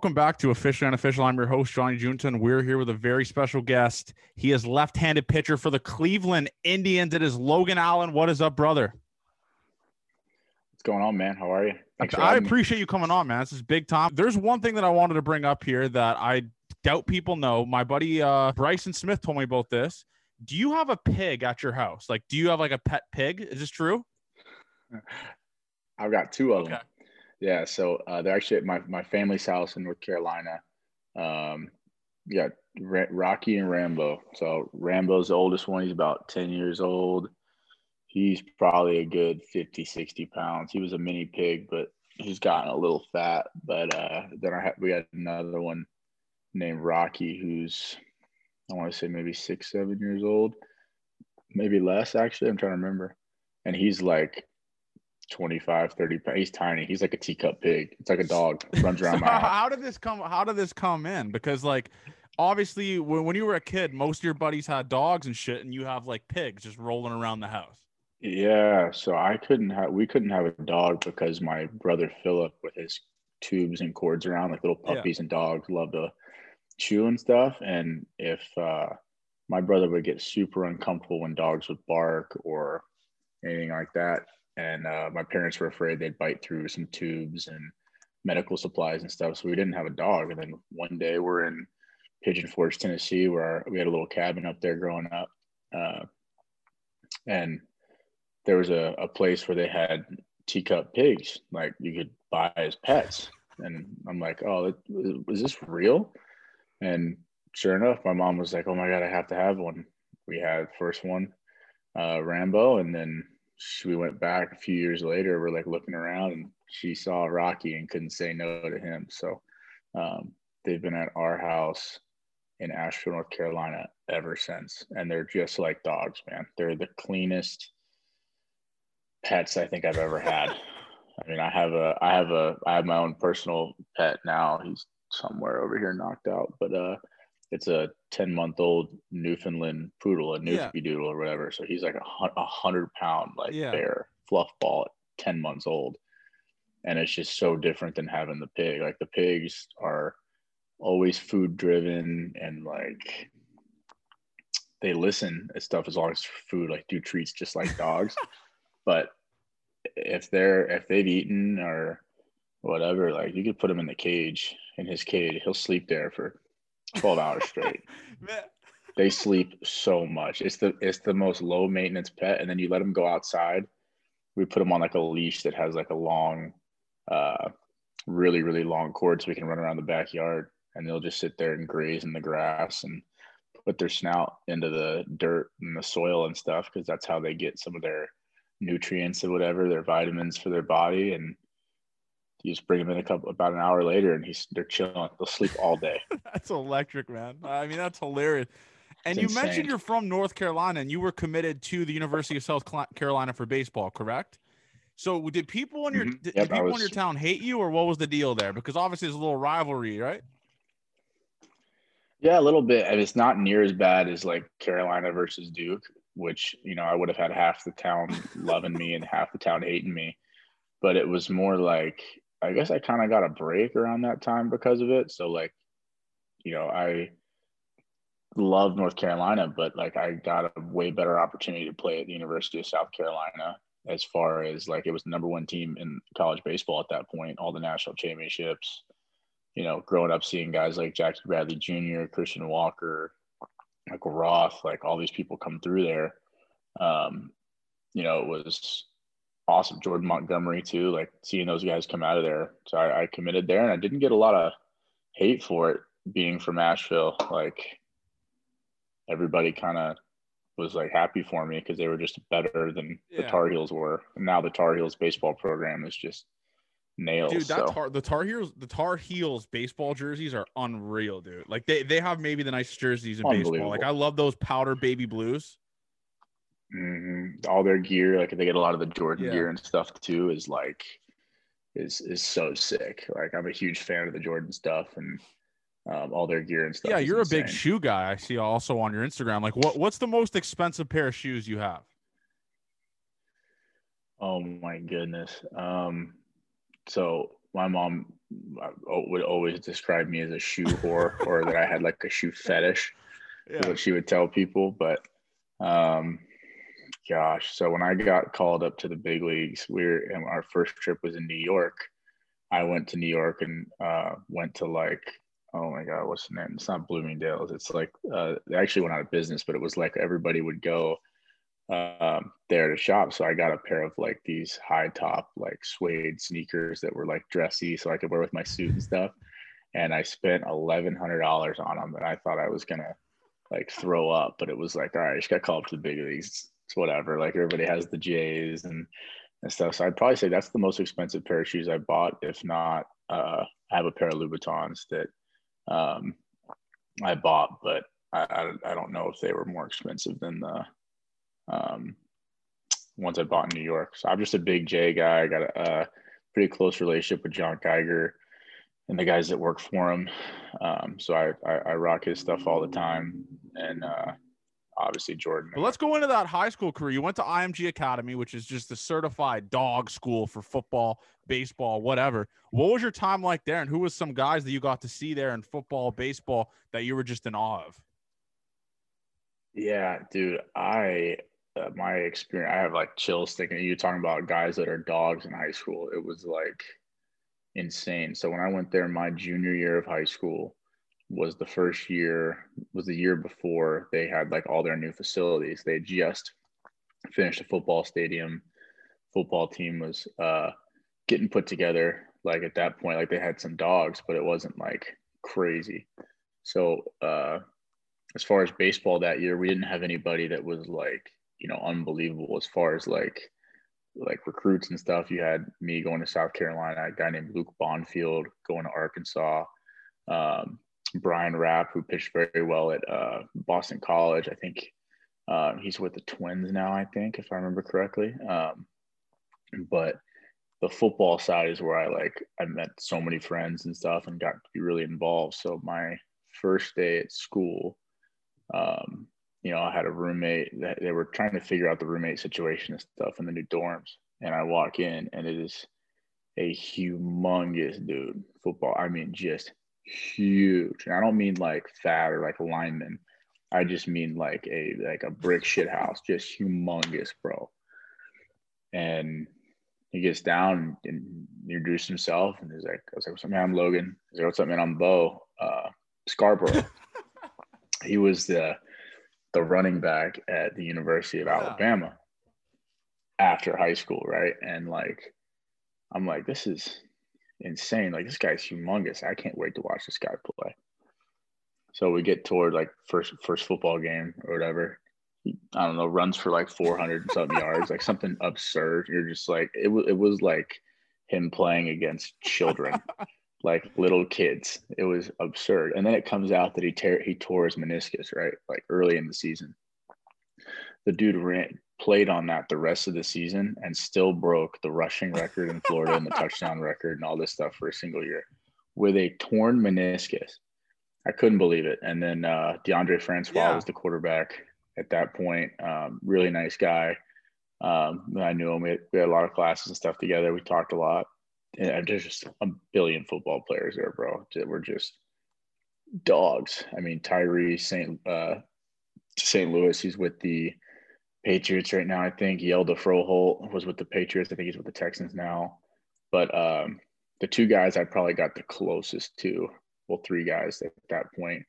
Welcome back to Official and Unofficial. I'm your host, Johnny Junton. We're here with a very special guest. He is left-handed pitcher for the Cleveland Indians. It is Logan Allen. What is up, brother? What's going on, man? How are you? Thanks I appreciate you coming on, man. This is big time. There's one thing that I wanted to bring up here that I doubt people know. My buddy uh, Bryson Smith told me about this. Do you have a pig at your house? Like, do you have like a pet pig? Is this true? I've got two of okay. them. Yeah, so uh, they're actually at my my family's house in North Carolina. Um, yeah, Rocky and Rambo. So Rambo's the oldest one. He's about 10 years old. He's probably a good 50, 60 pounds. He was a mini pig, but he's gotten a little fat. But uh, then I ha- we had another one named Rocky, who's, I want to say maybe six, seven years old, maybe less, actually. I'm trying to remember. And he's like 25, 30 pounds. He's tiny. He's like a teacup pig. It's like a dog. Runs around so my house. How did this come? How did this come in? Because like obviously when, when you were a kid, most of your buddies had dogs and shit, and you have like pigs just rolling around the house. Yeah. So I couldn't have we couldn't have a dog because my brother Philip with his tubes and cords around like little puppies yeah. and dogs love to chew and stuff. And if uh my brother would get super uncomfortable when dogs would bark or anything like that and uh, my parents were afraid they'd bite through some tubes and medical supplies and stuff. So we didn't have a dog. And then one day we're in Pigeon Forge, Tennessee, where our, we had a little cabin up there growing up, uh, and there was a, a place where they had teacup pigs, like you could buy as pets. And I'm like, oh, is this real? And sure enough, my mom was like, oh my god, I have to have one. We had first one, uh, Rambo, and then we went back a few years later. We're like looking around, and she saw Rocky and couldn't say no to him. So um, they've been at our house in Asheville, North Carolina, ever since, and they're just like dogs, man. They're the cleanest pets I think I've ever had. I mean, I have a, I have a, I have my own personal pet now. He's somewhere over here knocked out, but uh, it's a 10 month old Newfoundland poodle, a Newfie yeah. doodle or whatever. So he's like a, a hundred pound like yeah. bear fluff ball at 10 months old. And it's just so different than having the pig. Like the pigs are always food driven and like they listen at stuff as long as food, like do treats just like dogs. but if they're if they've eaten or whatever, like you could put him in the cage in his cage, he'll sleep there for 12 hours straight. they sleep so much. It's the it's the most low maintenance pet. And then you let them go outside. We put them on like a leash that has like a long, uh, really really long cord, so we can run around the backyard. And they'll just sit there and graze in the grass and put their snout into the dirt and the soil and stuff because that's how they get some of their nutrients or whatever, their vitamins for their body. And you just bring them in a couple about an hour later and he's they're chilling. They'll sleep all day. That's electric man. I mean that's hilarious. And it's you insane. mentioned you're from north carolina and you were committed to the university of south carolina for baseball correct? So did people in your mm-hmm. did, yep, people was, in your town hate you or what was the deal there? Because obviously there's a little rivalry right? Yeah a little bit. And it's not near as bad as like carolina versus duke which you know i would have had half the town loving me and half the town hating me. But it was more like I guess I kind of got a break around that time because of it. So like, you know, I love North Carolina, but like I got a way better opportunity to play at the University of South Carolina as far as like it was the number one team in college baseball at that point, all the national championships. You know, growing up seeing guys like Jackie Bradley Jr., Christian Walker, Michael Roth, like all these people come through there. Um, you know, it was awesome. Jordan Montgomery too, like seeing those guys come out of there. So I, I committed there, and I didn't get a lot of hate for it being from Asheville. Like everybody kind of was like happy for me because they were just better than yeah. the Tar Heels were. And now the Tar Heels baseball program is just nails. Dude, that so. tar, the Tar Heels, the Tar Heels baseball jerseys are unreal, dude. Like they they have maybe the nicest jerseys in baseball. Like I love those powder baby blues. Mm-hmm. All their gear, like they get a lot of the Jordan yeah. gear and stuff too, is like is is so sick. Like I'm a huge fan of the Jordan stuff and um, all their gear and stuff. Yeah, you're insane. a big shoe guy. I see also on your Instagram. Like, what what's the most expensive pair of shoes you have? Oh my goodness. Um, so my mom uh, would always describe me as a shoe whore or that I had like a shoe fetish. Yeah. What she would tell people, but um, gosh, so when I got called up to the big leagues, we were and our first trip was in New York. I went to New York and uh, went to like oh my god, what's the name? It's not Bloomingdale's. It's like uh, they actually went out of business, but it was like everybody would go uh, there to shop. So I got a pair of like these high top like suede sneakers that were like dressy, so I could wear with my suit and stuff. And I spent eleven hundred dollars on them, and I thought I was gonna like throw up, but it was like, all right, I just got called up to the big leagues. It's whatever. Like everybody has the J's and and stuff. So I'd probably say that's the most expensive pair of shoes I bought. If not, uh, I have a pair of Louboutins that um, I bought, but I, I, I, don't know if they were more expensive than the um, ones I bought in New York. So I'm just a big J guy. I got a, a pretty close relationship with John Geiger and the guys that work for him. Um, so I, I, I, rock his stuff all the time. And uh, obviously Jordan. But let's go into that high school career. You went to IMG Academy, which is just a certified dog school for football, baseball, whatever. What was your time like there? And who was some guys that you got to see there in football, baseball that you were just in awe of? Yeah, dude, I uh, my experience, I have like chills thinking you talking about guys that are dogs in high school. It was like insane. So when I went there my junior year of high school, was the first year was the year before they had like all their new facilities. They just finished a football stadium. Football team was uh getting put together like at that point like they had some dogs but it wasn't like crazy. So uh as far as baseball that year we didn't have anybody that was like you know unbelievable as far as like like recruits and stuff. You had me going to south carolina a guy named luke bonfield going to arkansas. Um, Brian Rapp, who pitched very well at uh, Boston College. I think uh, he's with the Twins now, I think, if I remember correctly. Um, but the football side is where I like, I met so many friends and stuff and got to be really involved. So my first day at school, um, you know, I had a roommate that they were trying to figure out the roommate situation and stuff in the new dorms. And I walk in and it is a humongous dude football. I mean, just huge. And I don't mean like fat or like a lineman. I just mean like a like a brick shit house, just humongous, bro. And he gets down and introduces himself, and he's like, "I was like, what's up, man? I'm Logan." He's like, "What's up, man? I'm Bo uh, Scarborough." he was the the running back at the University of yeah. Alabama after high school, right? And like, I'm like, this is insane. Like this guy's humongous. I can't wait to watch this guy play. So we get toward like first first football game or whatever. I don't know, runs for like 400 something yards, like something absurd. You're just like it was. It was like him playing against children, like little kids. It was absurd. And then it comes out that he tear he tore his meniscus right, like early in the season. The dude ran played on that the rest of the season and still broke the rushing record in Florida and the touchdown record and all this stuff for a single year with a torn meniscus. I couldn't believe it. And then uh, Deondre Francois yeah. was the quarterback at that point. Um, really nice guy. Um, I knew him. We had, we had, a lot of classes and stuff together. We talked a lot. And there's just a billion football players there, bro. That were just dogs. I mean, Tyree St. Uh, St. Louis. He's with the Patriots right now. I think Hjalte Froholdt was with the Patriots. I think he's with the Texans now. But um, the two guys I probably got the closest to, well, three guys at that point.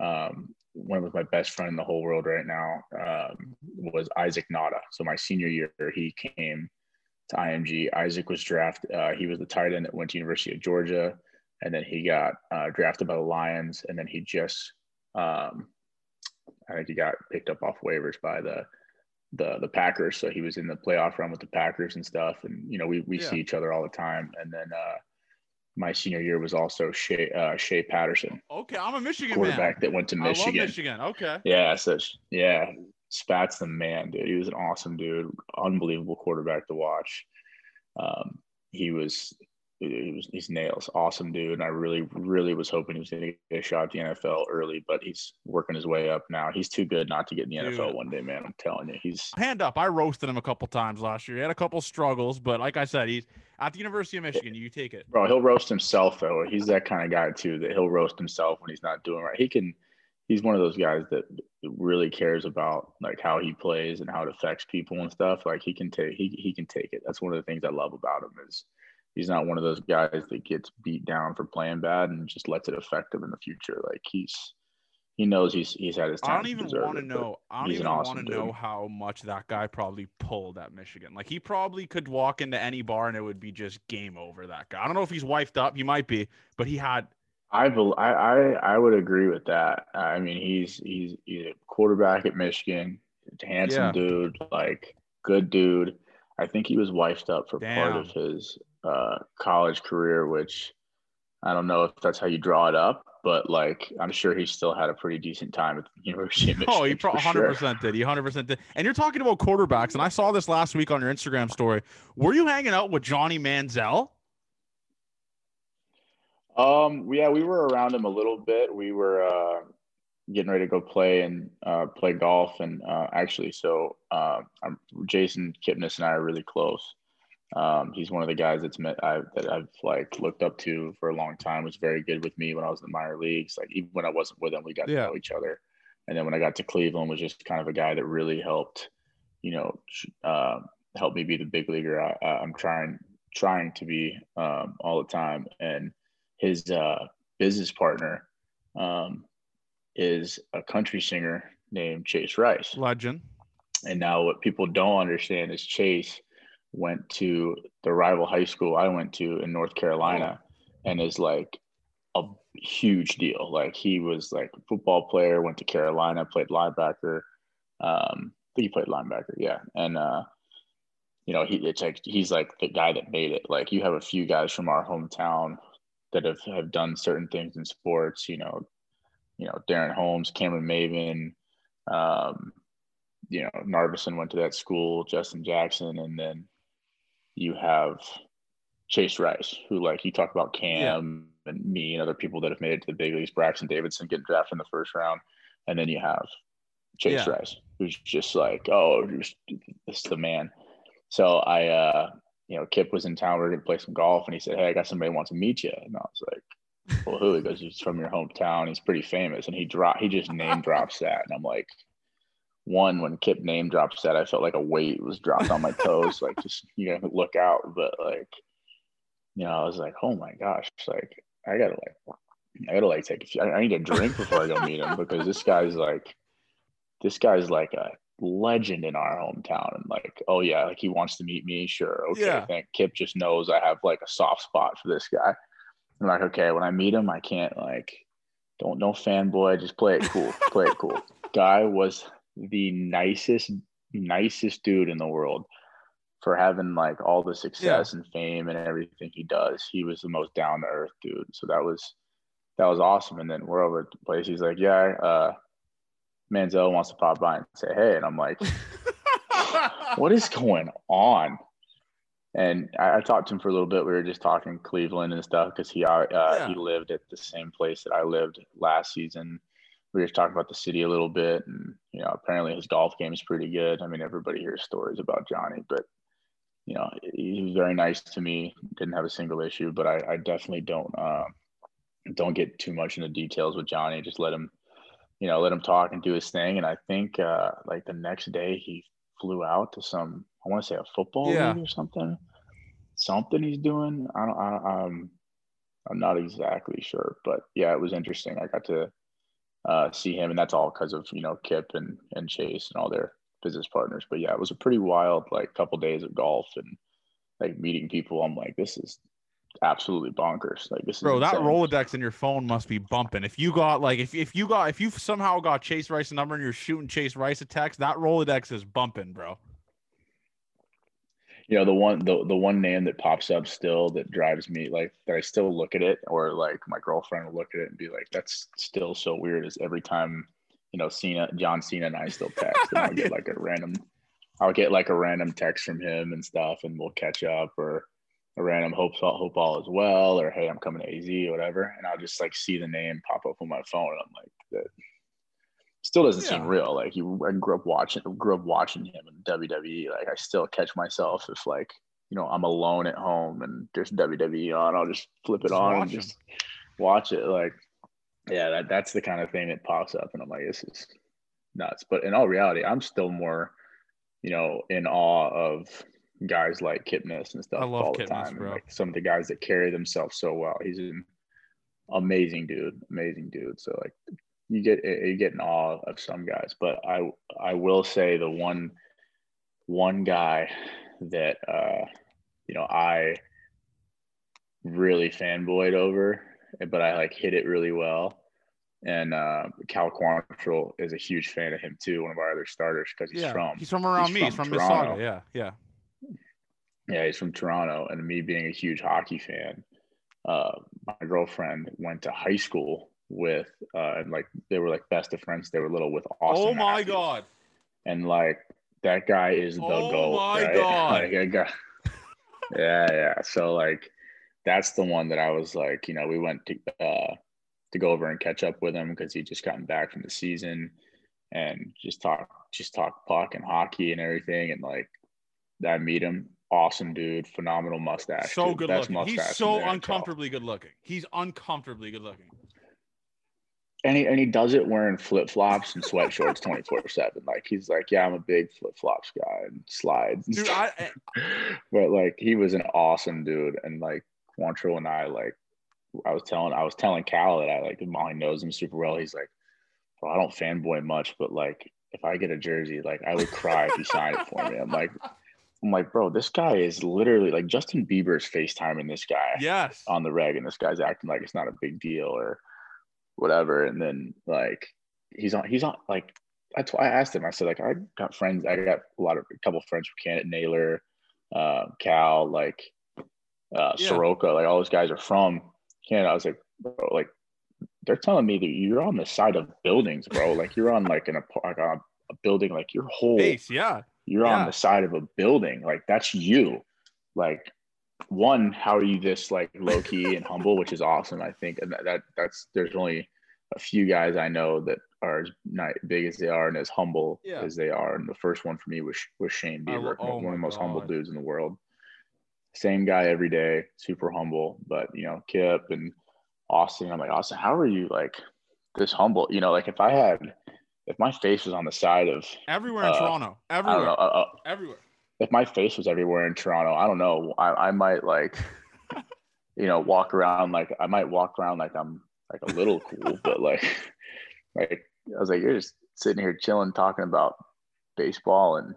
Um, one was my best friend in the whole world right now um, was Isaac Nauta. So my senior year, he came to IMG. Isaac was drafted. Uh, he was the tight end that went to University of Georgia, and then he got uh, drafted by the Lions, and then he just, um, I think he got picked up off waivers by the the the Packers. So he was in the playoff run with the Packers and stuff. And you know, we we yeah. see each other all the time. And then uh, my senior year was also Shea uh, Shea Patterson. Okay, I'm a Michigan quarterback man. that went to Michigan. Michigan. Okay. Yeah. So yeah, Spat's the man, dude. He was an awesome dude, unbelievable quarterback to watch. Um, he was he was he's nails, awesome dude. And I really, really was hoping he was going to get a shot at the NFL early, but he's working his way up now. He's too good not to get in the dude. NFL one day, man. I'm telling you, he's hand up. I roasted him a couple times last year. He had a couple struggles, but like I said, he's at the University of Michigan. You take it, bro. He'll roast himself though. He's that kind of guy too that he'll roast himself when he's not doing right. He can. He's one of those guys that really cares about like how he plays and how it affects people and stuff. Like he can take he he can take it. That's one of the things I love about him is he's not one of those guys that gets beat down for playing bad and just lets it affect him in the future. Like he's he knows he's he's had his time. I don't even want to know. I don't even awesome want to know how much that guy probably pulled at Michigan. Like he probably could walk into any bar and it would be just game over. That guy. I don't know if he's wifed up. He might be, but he had. I I I would agree with that. I mean, he's he's, he's a quarterback at Michigan, handsome yeah. dude, like good dude. I think he was wifed up for Damn. part of his uh, college career, which I don't know if that's how you draw it up, but like I'm sure he still had a pretty decent time at the University of Michigan. Oh, he 100 percent did. He 100 percent did. And you're talking about quarterbacks, and I saw this last week on your Instagram story. Were you hanging out with Johnny Manziel? Um, yeah, we were around him a little bit. We were uh, getting ready to go play and uh, play golf, and uh, actually, so uh, Jason Kipnis and I are really close. Um, he's one of the guys that's met I, that I've like looked up to for a long time. Was very good with me when I was in the minor leagues. Like even when I wasn't with him, we got yeah. to know each other. And then when I got to Cleveland, was just kind of a guy that really helped, you know, uh, help me be the big leaguer I, am trying trying to be um, all the time. And his uh, business partner um, is a country singer named Chase Rice, legend. And now what people don't understand is Chase went to the rival high school I went to in North Carolina and is like a huge deal. Like he was like a football player, went to Carolina, played linebacker. Um, I think he played linebacker, yeah. And uh, you know, he it's like he's like the guy that made it. Like you have a few guys from our hometown that have, have done certain things in sports, you know, you know, Darren Holmes, Cameron Maybin, um, you know, Narveson went to that school, Justin Jackson, and then you have Chase Rice, who like you talk about Cam yeah. and me and other people that have made it to the big leagues, Braxton Davidson getting drafted in the first round. And then you have Chase yeah. Rice, who's just like, oh, this is the man. So I, uh, you know, Kip was in town. We are going to play some golf. And he said, Hey, I got somebody wants to meet you. And I was like, Well, who? He goes, He's from your hometown. He's pretty famous. And he dropped, he just name drops that. And I'm like, one when Kip name drops that, I felt like a weight was dropped on my toes. like just you know, look out. But like, you know, I was like, oh my gosh, like I gotta like I gotta like take a few I, I need a drink before I go meet him because this guy's like this guy's like a legend in our hometown and like oh yeah like he wants to meet me sure okay yeah. I think Kip just knows I have like a soft spot for this guy I'm like okay when I meet him I can't like don't no fanboy just play it cool play it cool guy was the nicest, nicest dude in the world for having like all the success yeah. and fame and everything he does. He was the most down to earth dude. So that was that was awesome. And then we're over at the place. He's like, Yeah, uh Manziel wants to pop by and say hey. And I'm like, What is going on? And I, I, talked to him for a little bit. We were just talking Cleveland and stuff because he uh, yeah. he lived at the same place that I lived last season we were talking about the city a little bit, and you know, apparently his golf game is pretty good. I mean, everybody hears stories about Johnny, but you know, he was very nice to me. Didn't have a single issue, but I, I definitely don't uh, don't get too much into details with Johnny. Just let him, you know, let him talk and do his thing. And I think uh, like the next day he flew out to some, I want to say a football yeah. league or something. Something he's doing. I don't. I, um, I'm not exactly sure, but yeah, it was interesting. I got to uh, see him, and that's all because of you know Kip and and Chase and all their business partners. But yeah, it was a pretty wild like couple days of golf and like meeting people. I'm like, this is absolutely bonkers. Like this, is bro. That Rolodex in your phone must be bumping. If you got like if if you got if you somehow got Chase Rice's number and you're shooting Chase Rice a text, that Rolodex is bumping, bro you know the one the, the one name that pops up still that drives me like that i still look at it or like my girlfriend will look at it and be like that's still so weird is every time you know cena john cena and i still text and i'll get like a random i'll get like a random text from him and stuff and we'll catch up or a random hope hope all as well, or hey, I'm coming to AZ or whatever, and I'll just like see the name pop up on my phone, and I'm like, that still doesn't yeah. seem real. Like you, I grew up watching, grew up watching him in WWE. Like I still catch myself if like you know I'm alone at home and there's WWE on, I'll just flip it just on and just watch it. Like yeah, that that's the kind of thing that pops up, and I'm like, this is nuts. But in all reality, I'm still more, you know, in awe of guys like Kipnis and stuff I love all the time. Bro. Like some of the guys that carry themselves so well. He's an amazing dude, amazing dude. So like you get you get in awe of some guys, but I I will say the one one guy that uh you know I really fanboyed over, but I like hit it really well and uh, Cal Quantrill is a huge fan of him too. One of our other starters because he's yeah, from he's from around he's me. From he's from Toronto. Mississauga. Yeah, yeah, yeah. He's from Toronto, and me being a huge hockey fan, uh, my girlfriend went to high school with, uh, and like they were like best of friends. They were little with Austin. Oh my Matthews. god! And like that guy is the goal. oh goat. my right? god! Like, got, yeah, yeah. So like that's the one that I was like, you know, we went to. Uh, to go over and catch up with him because he just gotten back from the season and just talk just talk puck and hockey and everything and like I meet him awesome dude phenomenal mustache so dude. good Best looking he's so uncomfortably good looking he's uncomfortably good looking and he, and he does it wearing flip flops and sweat shorts 24 7 like he's like yeah i'm a big flip flops guy and slides dude, I, I, but like he was an awesome dude and like Quantrill and I like I was telling I was telling Cal that I like Molly knows him super well. He's like, well, I don't fanboy much, but like if I get a jersey, like I would cry if you signed it for me. I'm like, I'm like, bro, this guy is literally like Justin Bieber's FaceTiming this guy yes. on the reg, and this guy's acting like it's not a big deal or whatever. And then like he's on he's on like that's why I asked him. I said, like, I got friends, I got a lot of a couple of friends from Canada, Naylor, uh, Cal, like uh, yeah. Soroka, like all those guys are from Canada. I was like, bro, like they're telling me that you're on the side of buildings, bro. Like you're on like an like a, a building, like your whole base, yeah. You're yeah. on the side of a building, like that's you. Like one, how are you this like low key and humble, which is awesome. I think, and that, that that's there's only a few guys I know that are as not big as they are and as humble yeah. as they are. And the first one for me was was Shane Bieber, oh one of the most God. humble dudes in the world same guy every day, super humble. But you know, Kip and Austin, I'm like, Austin, how are you like this humble? You know, like if I had, if my face was on the side of everywhere in uh, Toronto, everywhere, know, uh, uh, everywhere. If my face was everywhere in Toronto, I don't know. I, I might like, you know, walk around like I might walk around like I'm like a little cool, but like, like I was like, you're just sitting here chilling, talking about baseball and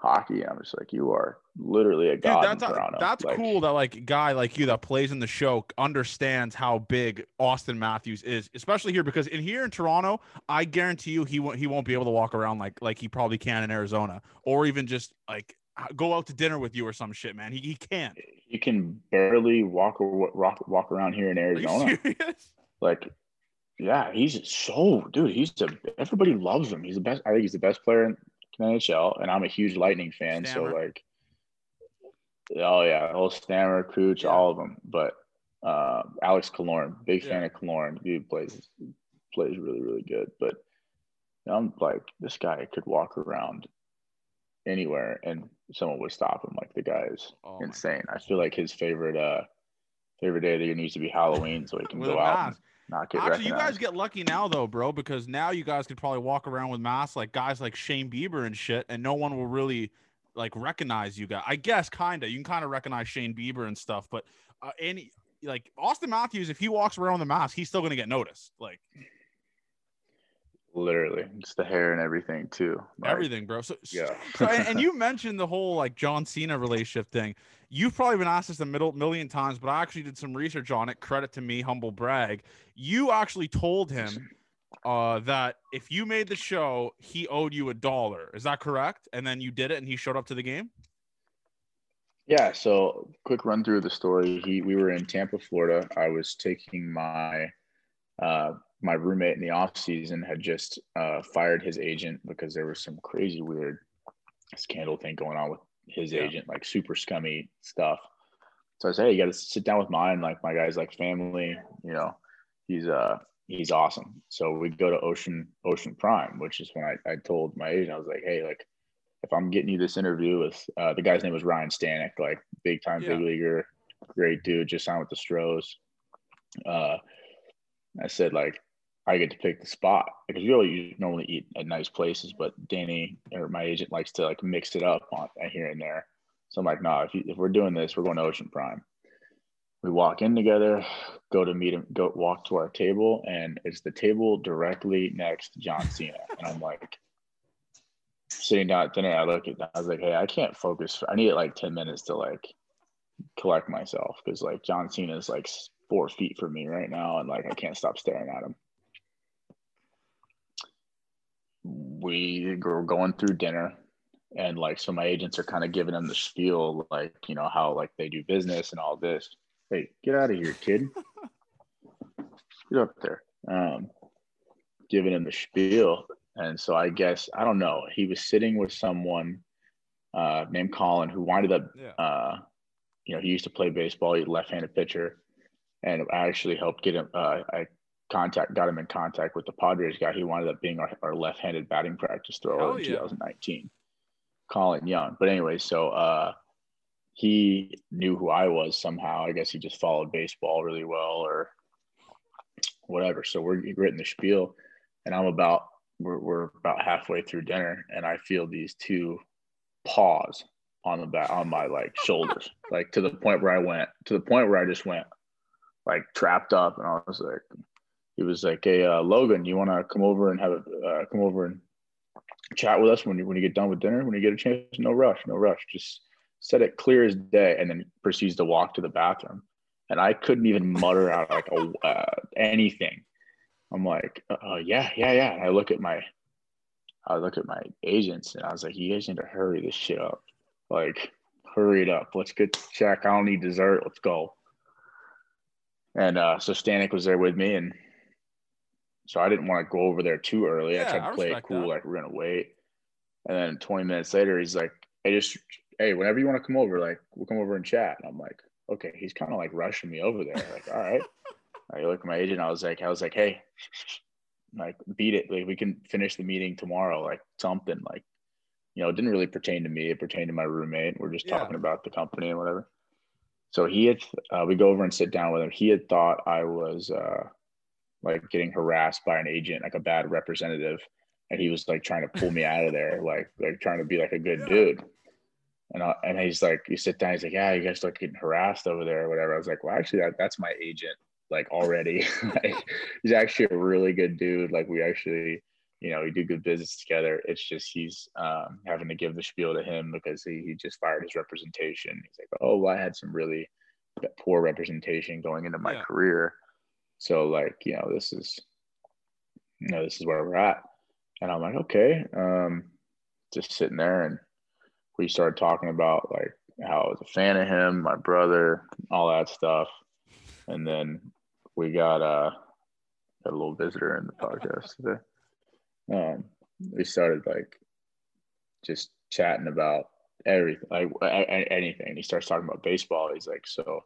hockey. I'm just like, you are literally a god Dude, that's, in Toronto. That's like, cool that like guy like you that plays in the show understands how big Austin Matthews is, especially here because in here in Toronto, I guarantee you he won't he won't be able to walk around like like he probably can in Arizona or even just like go out to dinner with you or some shit, man. He, he can't. He can barely walk or walk walk around here in Arizona. Like, yeah, he's so dude. He's a everybody loves him. He's the best. I think he's the best player in NHL, and I'm a huge Lightning fan. Stammer. So like, oh yeah, old Stammer, Cooch, yeah. all of them. But uh, Alex Killorn, big fan of Killorn. Dude plays plays really really good. But I'm like, this guy could walk around anywhere and someone would stop him. Like the guy is oh insane. I feel like his favorite uh favorite day of the year needs to be Halloween, so he can go out not get Actually, recognized. you guys get lucky now though, bro, because now you guys could probably walk around with masks like guys like Shane Bieber and shit, and no one will really like recognize you guys. I guess kinda. You can kind of recognize Shane Bieber and stuff, but uh, any like Austin Matthews, if he walks around with a mask, he's still gonna get noticed. Like literally. It's the hair and everything too. Like, everything bro. So yeah. so, and, you mentioned the whole like john cena relationship thing. You've probably been asked this a middle, million times but i actually did some research on it. Credit to me humble brag. You actually told him uh, that if you made the show he owed you a dollar. Is that correct? And then you did it and he showed up to the game? Yeah so quick run through the story. He we were in tampa florida. I was taking my uh, my roommate in the off season had just uh, fired his agent because there was some crazy weird scandal thing going on with his yeah. agent, like super scummy stuff. So I said, hey, you got to sit down with mine. Like my guy's like family, you know, he's uh he's awesome. So we go to Ocean Ocean Prime, which is when I, I told my agent, I was like, hey, like if I'm getting you this interview with uh, the guy's name was Ryan Stanek, like big time yeah. big leaguer, great dude, just signed with the Stros. Uh, I said like I get to pick the spot because you really normally eat at nice places, but Danny or my agent likes to like mix it up on uh, here and there. So I'm like, no, nah, if, if we're doing this, we're going to Ocean Prime. We walk in together, go to meet him, go walk to our table, and it's the table directly next to John Cena. And I'm like, sitting down at dinner, I look at. I was like, hey, I can't focus. I need like 10 minutes to like collect myself because like John Cena is like four feet from me right now, and like I can't stop staring at him. We were going through dinner, and like so my agents are kind of giving them the spiel, like you know how like they do business and all this. Hey, get out of here, kid. get up there. Um, giving him the spiel, and so I guess I don't know. He was sitting with someone uh, named Colin who winded up. Yeah. Uh, you know, he used to play baseball. He's a left-handed pitcher, and I actually helped get him. Uh, I contact got him in contact with the Padres guy. He wound up being our, our left-handed batting practice thrower in 2019, Colin Young. But anyway, so uh, he knew who I was somehow. I guess he just followed baseball really well or whatever. So we're getting the spiel, and I'm about we're, we're about halfway through dinner, and I feel these two paws on the back on my like shoulders, like to the point where I went to the point where I just went like trapped up, and I was like, he was like, "Hey, uh, Logan, you want to come over and have a uh, come over and chat with us when you when you get done with dinner? When you get a chance, no rush, no rush. Just set it clear as day." And then proceeds to walk to the bathroom, and I couldn't even mutter out like a, uh, anything. I'm like, uh, yeah, yeah, yeah. And I look at my, I look at my agents, and I was like, you guys need to hurry this shit up. Like, hurry it up. Let's get check. I don't need dessert. Let's go. And uh, so Stanek was there with me, and so I didn't want to go over there too early. Yeah, I tried to play it cool, that. like we're gonna wait. And then 20 minutes later, he's like, "Hey, just hey, whenever you want to come over, like we'll come over and chat." And I'm like, "Okay." He's kind of like rushing me over there. Like, all right. I look at my agent. I was like, I was like, hey, like beat it. Like we can finish the meeting tomorrow. Like something like, you know, it didn't really pertain to me. It pertained to my roommate. We're just yeah. talking about the company and whatever. So he had, uh, we go over and sit down with him. He had thought I was uh, like getting harassed by an agent, like a bad representative, and he was like trying to pull me out of there, like like trying to be like a good dude. And I, and he's like, you sit down. He's like, yeah, you guys start getting harassed over there, or whatever. I was like, well, actually, that, that's my agent like already. like, he's actually a really good dude. Like we actually, you know, we do good business together. It's just he's um, having to give the spiel to him because he, he just fired his representation. He's like, oh, well, I had some really poor representation going into my yeah. career. So like, you know, this is, you know, this is where we're at. And I'm like, okay, um, just sitting there and we started talking about like how I was a fan of him, my brother, all that stuff. And then we got uh a little visitor in the podcast today. Um, we started like just chatting about everything, like anything. He starts talking about baseball. He's like, "So,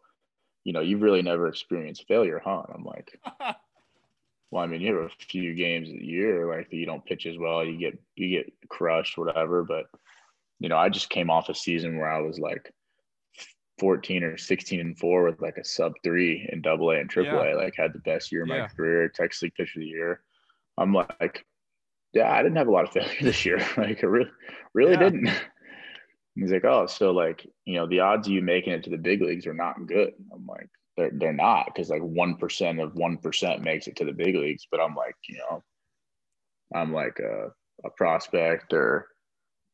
you know, you've really never experienced failure, huh?" And I'm like, "Well, I mean, you have a few games a year, like you don't pitch as well, you get you get crushed, whatever." But you know, I just came off a season where I was like 14 or 16 and four with like a sub three in double A and triple A, yeah. like had the best year of my career, Texas League pitcher of the year. I'm like, yeah, I didn't have a lot of failure this year. like I really, really yeah. didn't. He's like, oh, so like, you know, the odds of you making it to the big leagues are not good. I'm like, they're, they're not because like 1% of 1% makes it to the big leagues. But I'm like, you know, I'm like a, a prospect or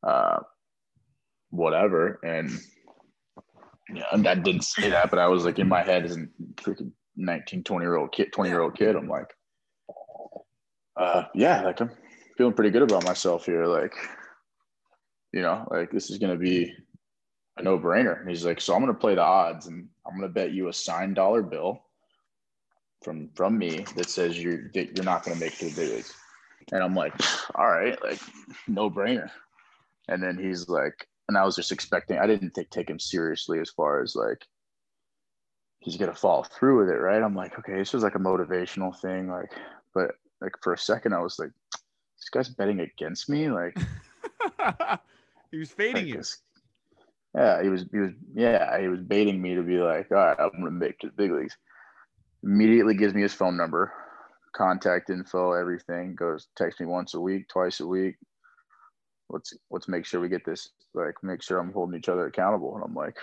uh, whatever. And yeah, and I didn't say that, but I was like in my head as a freaking 19, 20 year old kid, 20 year old kid. I'm like, uh, yeah, like I'm feeling pretty good about myself here. Like, you know, like this is going to be a no brainer. He's like, so I'm going to play the odds and I'm going to bet you a signed dollar bill from, from me that says you're, that you're not going to make it to the big leagues. And I'm like, all right, like no brainer. And then he's like, and I was just expecting. I didn't take take him seriously as far as like, he's gonna fall through with it, right? I'm like, okay, this was like a motivational thing, like, but like for a second, I was like, this guy's betting against me, like. he was fading you. Yeah, he was. He was. Yeah, he was baiting me to be like, all right, I'm gonna make to the big leagues. Immediately gives me his phone number, contact info, everything. Goes text me once a week, twice a week. Let's let's make sure we get this. Like, make sure I'm holding each other accountable. And I'm like,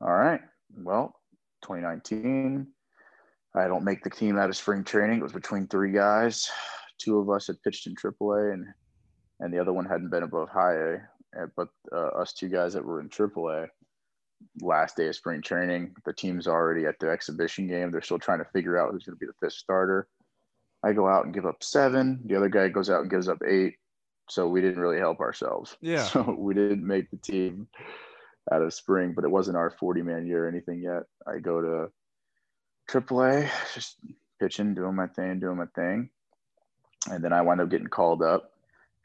all right, well, 2019. I don't make the team out of spring training. It was between three guys. Two of us had pitched in AAA, and and the other one hadn't been above high A. But uh, us two guys that were in AAA, last day of spring training, the team's already at the exhibition game. They're still trying to figure out who's going to be the fifth starter. I go out and give up seven. The other guy goes out and gives up eight. So we didn't really help ourselves. Yeah. So we didn't make the team out of spring, but it wasn't our 40 man year or anything yet. I go to AAA, just pitching, doing my thing, doing my thing. And then I wind up getting called up.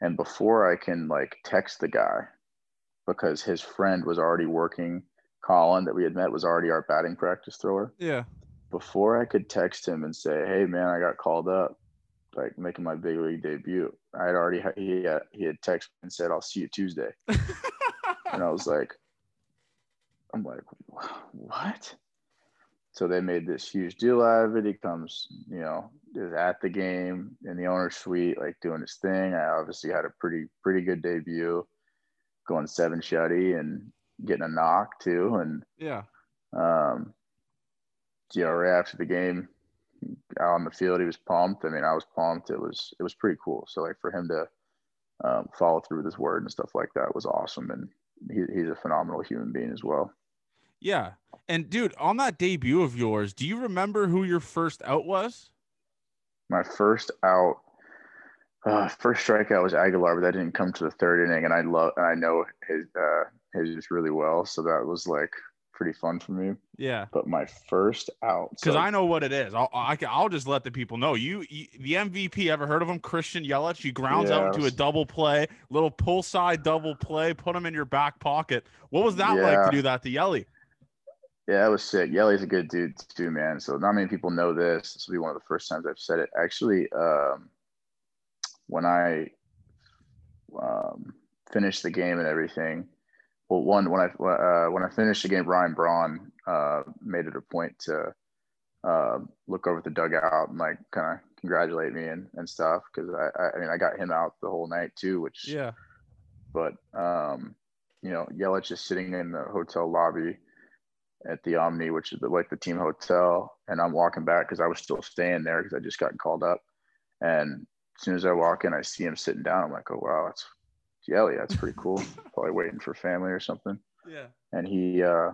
And before I can like text the guy, because his friend was already working, Colin that we had met was already our batting practice thrower. Yeah. Before I could text him and say, "Hey man, I got called up," like making my big league debut, I had already he had, he had texted and said, "I'll see you Tuesday," and I was like, I'm like, what? So they made this huge deal out of it. He comes, you know, is at the game in the owner's suite, like doing his thing. I obviously had a pretty, pretty good debut, going seven shutty and getting a knock too. And yeah, um, you know, right after the game, out on the field, he was pumped. I mean, I was pumped. It was, it was pretty cool. So like for him to um, follow through with his word and stuff like that was awesome. And he, he's a phenomenal human being as well. Yeah. And dude, on that debut of yours, do you remember who your first out was? My first out, uh, first strikeout was Aguilar, but that didn't come to the third inning. And I love, and I know his, uh, his really well. So that was like pretty fun for me. Yeah. But my first out, because so, I know what it is. I'll, I, will i will just let the people know. You, you, the MVP, ever heard of him? Christian Yelich. He grounds yeah, out into a double play, little pull side double play, put him in your back pocket. What was that yeah. like to do that to Yelly? Yeah, that was sick. Yelly's a good dude too, man. So not many people know this. This will be one of the first times I've said it. Actually, um, when I um, finished the game and everything, well, one when I uh, when I finished the game, Ryan Braun uh, made it a point to uh, look over the dugout and like kind of congratulate me and, and stuff because I, I, mean I got him out the whole night too, which yeah. But um, you know, Yelich just sitting in the hotel lobby at the Omni, which is the, like the team hotel. And I'm walking back because I was still staying there because I just got called up. And as soon as I walk in, I see him sitting down. I'm like, oh wow, that's Yelly. That's pretty cool. Probably waiting for family or something. Yeah. And he uh,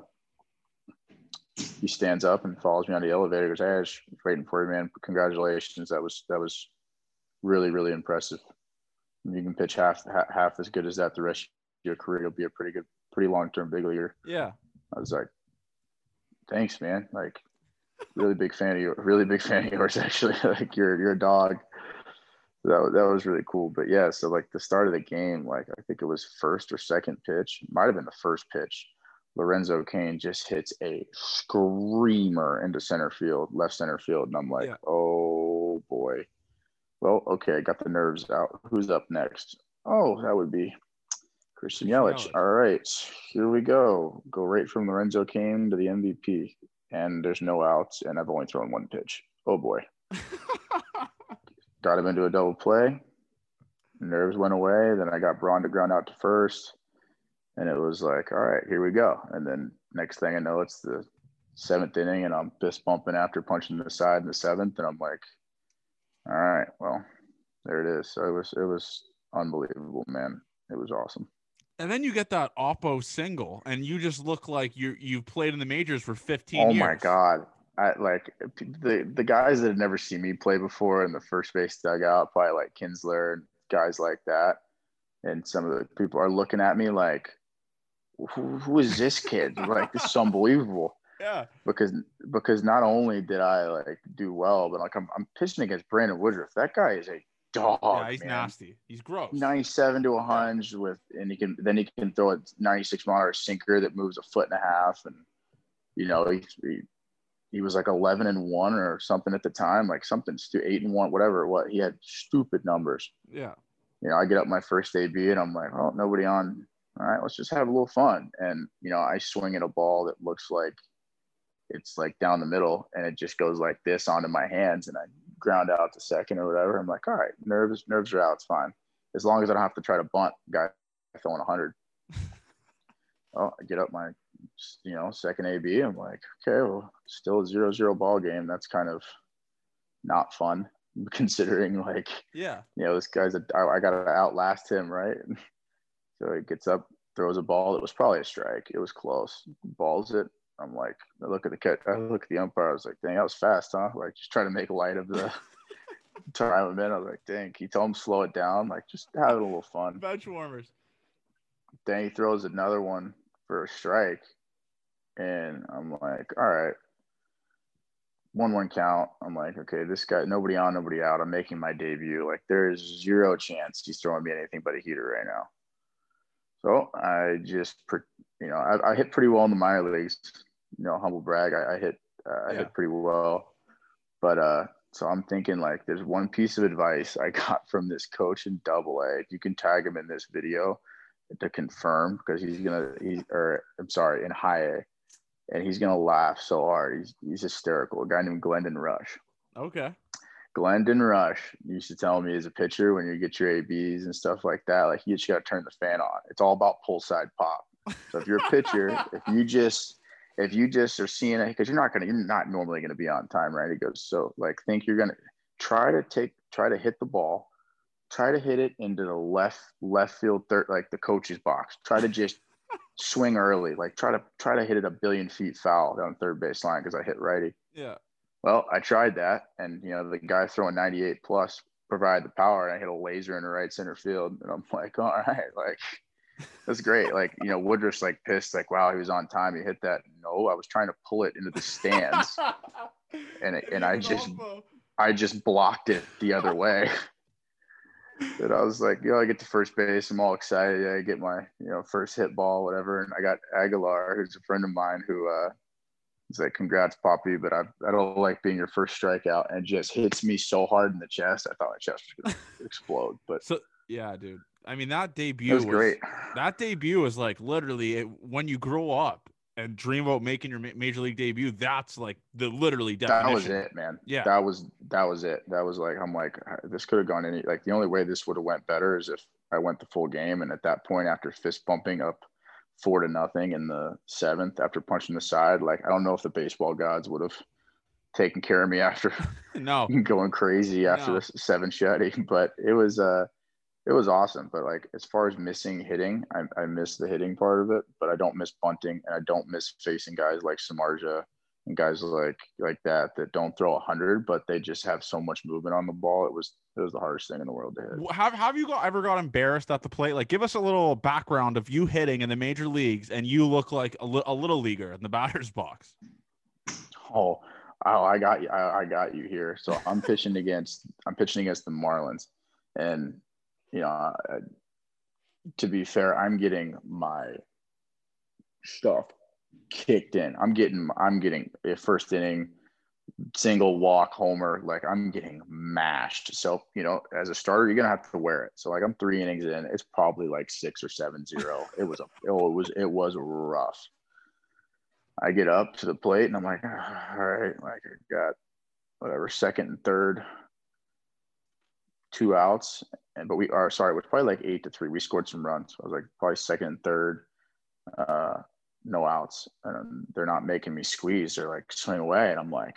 he stands up and follows me on the elevator. He goes, "Hey, I was waiting for you, man. Congratulations. That was that was really really impressive. You can pitch half half as good as that the rest of your career. You'll be a pretty good, pretty long term big leaguer." Yeah. I was like, thanks, man. Like, really big fan of you. Really big fan of yours, actually. like, you're you're a dog. That that was really cool. But yeah, so like the start of the game, like I think it was first or second pitch, might have been the first pitch. Lorenzo Cain just hits a screamer into center field, left center field, and I'm like, yeah. oh boy. Well, okay, I got the nerves out. Who's up next? Oh, that would be Christian Yelich. All right, here we go. Go right from Lorenzo Cain to the MVP, and there's no outs, and I've only thrown one pitch. Oh boy. got him into a double play. Nerves went away. Then I got Braun to ground out to first, and it was like, all right, here we go. And then next thing I know, it's the seventh inning, and I'm fist bumping after punching the side in the seventh, and I'm like, all right, well, there it is. So it was it was unbelievable, man. It was awesome and then you get that Oppo single, and you just look like you you've played in the majors for 15 oh years. my god! I like the the guys that had never seen me play before in the first base dugout, probably like Kinsler and guys like that, and some of the people are looking at me like, "Who, who is this kid? like this is unbelievable." Yeah. Because because not only did I like do well, but like I'm I'm pitching against Brandon Woodruff. That guy is a dog. Yeah, he's man. nasty. He's gross. 97 to 100 with, and he can then he can throw a 96 mile hour sinker that moves a foot and a half, and you know, he, he, he was like 11 and one or something at the time, like something stu- eight and one, whatever What He had stupid numbers. Yeah. You know, I get up my first AB and I'm like, oh, nobody on. All right, let's just have a little fun. And, you know, I swing at a ball that looks like it's like down the middle and it just goes like this onto my hands and I ground out to second or whatever. I'm like, all right, nerves, nerves are out. It's fine. As long as I don't have to try to bunt guy throwing 100. oh, I get up my, you know, second AB. I'm like, okay, well, still a zero zero ball game. That's kind of not fun considering like, yeah, you know, this guy's a, I, I got to outlast him, right? so he gets up, throws a ball. that was probably a strike. It was close. Balls it. I'm like, I look at the catch, I look at the umpire. I was like, dang, that was fast, huh? Like, just trying to make light of the time I'm in. I was like, dang, you tell him slow it down? Like, just have a little fun. Bench warmers. Then he throws another one for a strike. And I'm like, all right, one one count. I'm like, okay, this guy, nobody on, nobody out. I'm making my debut. Like, there is zero chance he's throwing me anything but a heater right now. So I just, you know, I, I hit pretty well in the minor leagues you know, humble brag. I, I hit uh, I hit pretty well, but uh, so I'm thinking like there's one piece of advice I got from this coach in Double A. You can tag him in this video to confirm because he's gonna he or I'm sorry in High A, and he's gonna laugh so hard. He's he's hysterical. A guy named Glendon Rusch. Okay. Glendon Rusch used to tell me as a pitcher when you get your ABs and stuff like that, like you just got to turn the fan on. It's all about pull side pop. So if you're a pitcher, if you just if you just are seeing it because you're not gonna you're not normally gonna be on time, right? He goes, so like think you're gonna try to take try to hit the ball, try to hit it into the left left field third like the coach's box. Try to just swing early, like try to try to hit it a billion feet foul down third base line because I hit righty. Yeah. Well, I tried that, and you know the guy throwing 98 plus provided the power, and I hit a laser in the right center field, and I'm like, all right, like that's great. Like, you know, Woodruff's like pissed, like, wow, he was on time. He hit that. No, I was trying to pull it into the stands. and it, and I just I just blocked it the other way. and I was like, you know, I get to first base. I'm all excited. I get my, you know, first hit ball, whatever. And I got Aguilar, who's a friend of mine, who uh He's like, congrats, Poppy, but I, I don't like being your first strikeout. And just hits me so hard in the chest. I thought my chest was going to explode. But so, yeah, dude. I mean, that debut was, was great. That debut was like literally it, when you grow up and dream about making your major league debut. That's like the literally definition. That was it, man. Yeah, that was that was it. That was like I'm like this could have gone any like the only way this would have went better is if I went the full game. And at that point, after fist bumping up four to nothing in the seventh, after punching the side, like I don't know if the baseball gods would have taken care of me after no going crazy after no. the seven shutting. But it was uh it was awesome. But like as far as missing hitting, I, I miss the hitting part of it, but I don't miss bunting and I don't miss facing guys like Samardzija and guys like like that that don't throw a hundred, but they just have so much movement on the ball. It was it was the hardest thing in the world to hit. Have Have you got, ever got embarrassed at the plate? Like, give us a little background of you hitting in the major leagues, and you look like a, li- a little leaguer in the batter's box. Oh, oh, I got you. I, I got you here. So I'm pitching against I'm pitching against the Marlins, and you know, uh, to be fair, I'm getting my stuff kicked in. I'm getting, I'm getting a first inning single walk homer. Like I'm getting mashed. So, you know, as a starter, you're going to have to wear it. So like I'm three innings in, it's probably like six or seven zero. It was a, oh, it was, it was rough. I get up to the plate and I'm like, all right, like I got whatever second and third two outs, and but we are sorry, it was probably like eight to three. We scored some runs. I was like probably second and third, uh, no outs, and they're not making me squeeze. They're like swing away, and I'm like,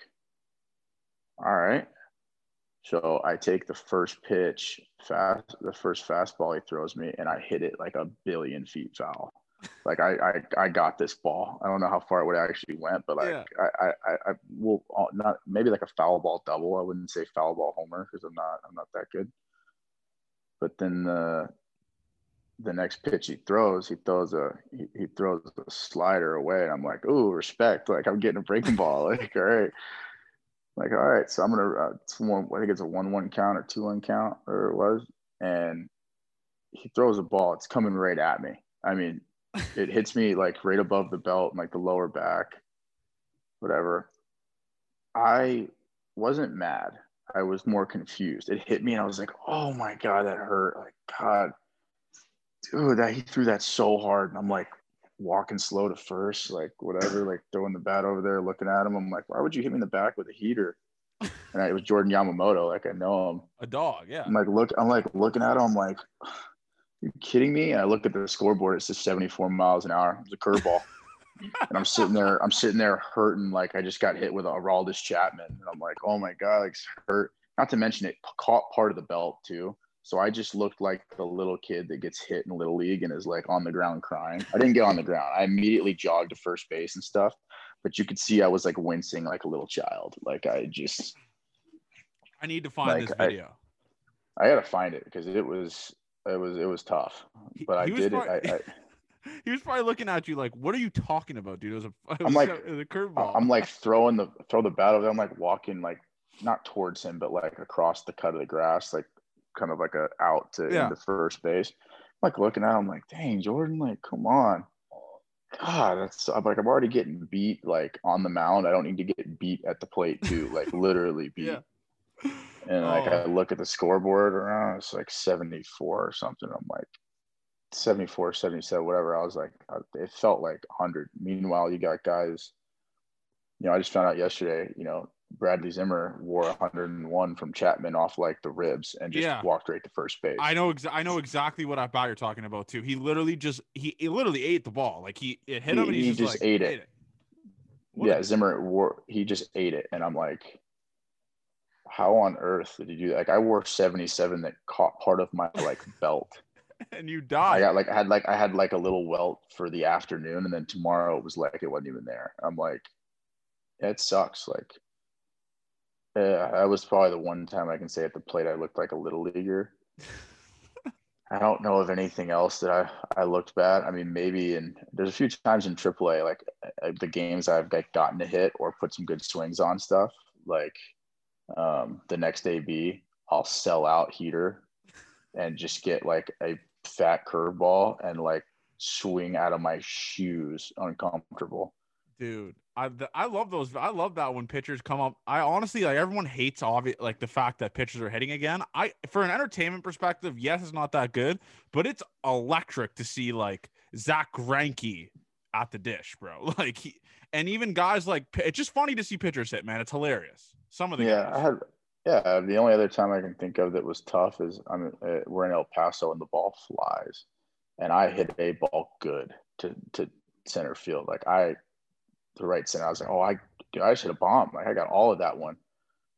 all right. So I take the first pitch, fast, the first fastball he throws me, and I hit it like a billion feet foul. Like I, I, I got this ball. I don't know how far it would actually went, but like yeah. I, I, I will not maybe like a foul ball double. I wouldn't say foul ball homer because I'm not, I'm not that good. But then the, the next pitch he throws, he throws a, he, he throws a slider away, and I'm like, ooh, respect. Like I'm getting a breaking ball. Like all right, like all right. So I'm gonna, uh, it's one, I think it's a one-one count or two-one count, or it was, and he throws a ball. It's coming right at me. I mean, it hits me like right above the belt, like the lower back. whatever. I wasn't mad. I was more confused. It hit me and I was like, oh my God, that hurt. Like, God, dude, that he threw that so hard. And I'm like walking slow to first, like whatever, like throwing the bat over there, looking at him. I'm like, why would you hit me in the back with a heater? And I, it was Jordan Yamamoto. Like I know him. A dog, yeah. I'm like, look, I'm like looking at him. I'm like, you kidding me? And I look at the scoreboard. It says 74 miles an hour. It was a curveball. and I'm sitting there, I'm sitting there hurting like I just got hit with a Aroldis Chapman. And I'm like, oh my God, like hurt. Not to mention it caught part of the belt too. So I just looked like the little kid that gets hit in little league and is like on the ground crying. I didn't get on the ground. I immediately jogged to first base and stuff. But you could see I was like wincing like a little child. Like I just I need to find like, this video. I, I gotta find it because it was it was it was tough. But he, I did it. I, I he was probably looking at you like, "What are you talking about, dude?" It was a. It was I'm like the curveball. I'm like throwing the throw the bat over. I'm like walking like not towards him, but like across the cut of the grass, like kind of like a out to yeah. into first base. I'm like looking at him, like, "Dang, Jordan, like, come on." God, that's I'm like I'm already getting beat like on the mound. I don't need to get beat at the plate too, like literally beat. yeah. And like oh. I look at the scoreboard around, it's like 74 or something. I'm like 74, 77, whatever. I was like, uh, it felt like 100. Meanwhile, you got guys, you know, I just found out yesterday, you know, Bradley Zimmer wore 101 from Chapman off like the ribs and just yeah. walked right to first base. I know, exa- I know exactly what I about you're talking about too. He literally just he, he literally ate the ball. Like he it hit him he, and he, he just, like, ate, it. ate it. yeah, Zimmer wore he just ate it, and I'm like, how on earth did you do that? Like I wore 77 that caught part of my like belt. and you died. I got like I had like I had like a little welt for the afternoon, and then tomorrow it was like it wasn't even there. I'm like, it sucks. Like, yeah, I was probably the one time I can say at the plate I looked like a little leaguer. I don't know of anything else that I I looked bad. I mean, maybe and there's a few times in AAA, like the games I've like gotten to hit or put some good swings on stuff, like um, the next AB, I'll sell out heater and just get like a fat curveball and like swing out of my shoes uncomfortable. Dude, I I love those. I love that when pitchers come up. I honestly like everyone hates obvious like the fact that pitchers are hitting again. I for an entertainment perspective, yes, it's not that good, but it's electric to see like Zack Greinke at the dish, bro. Like he, and even guys like it's just funny to see pitchers hit, man. It's hilarious. Some of the yeah, guys. I had yeah. The only other time I can think of that was tough is I'm uh, we're in El Paso and the ball flies, and I hit a ball good to to center field. Like I, the right center. I was like, oh, I dude, I just hit a bomb. Like I got all of that one.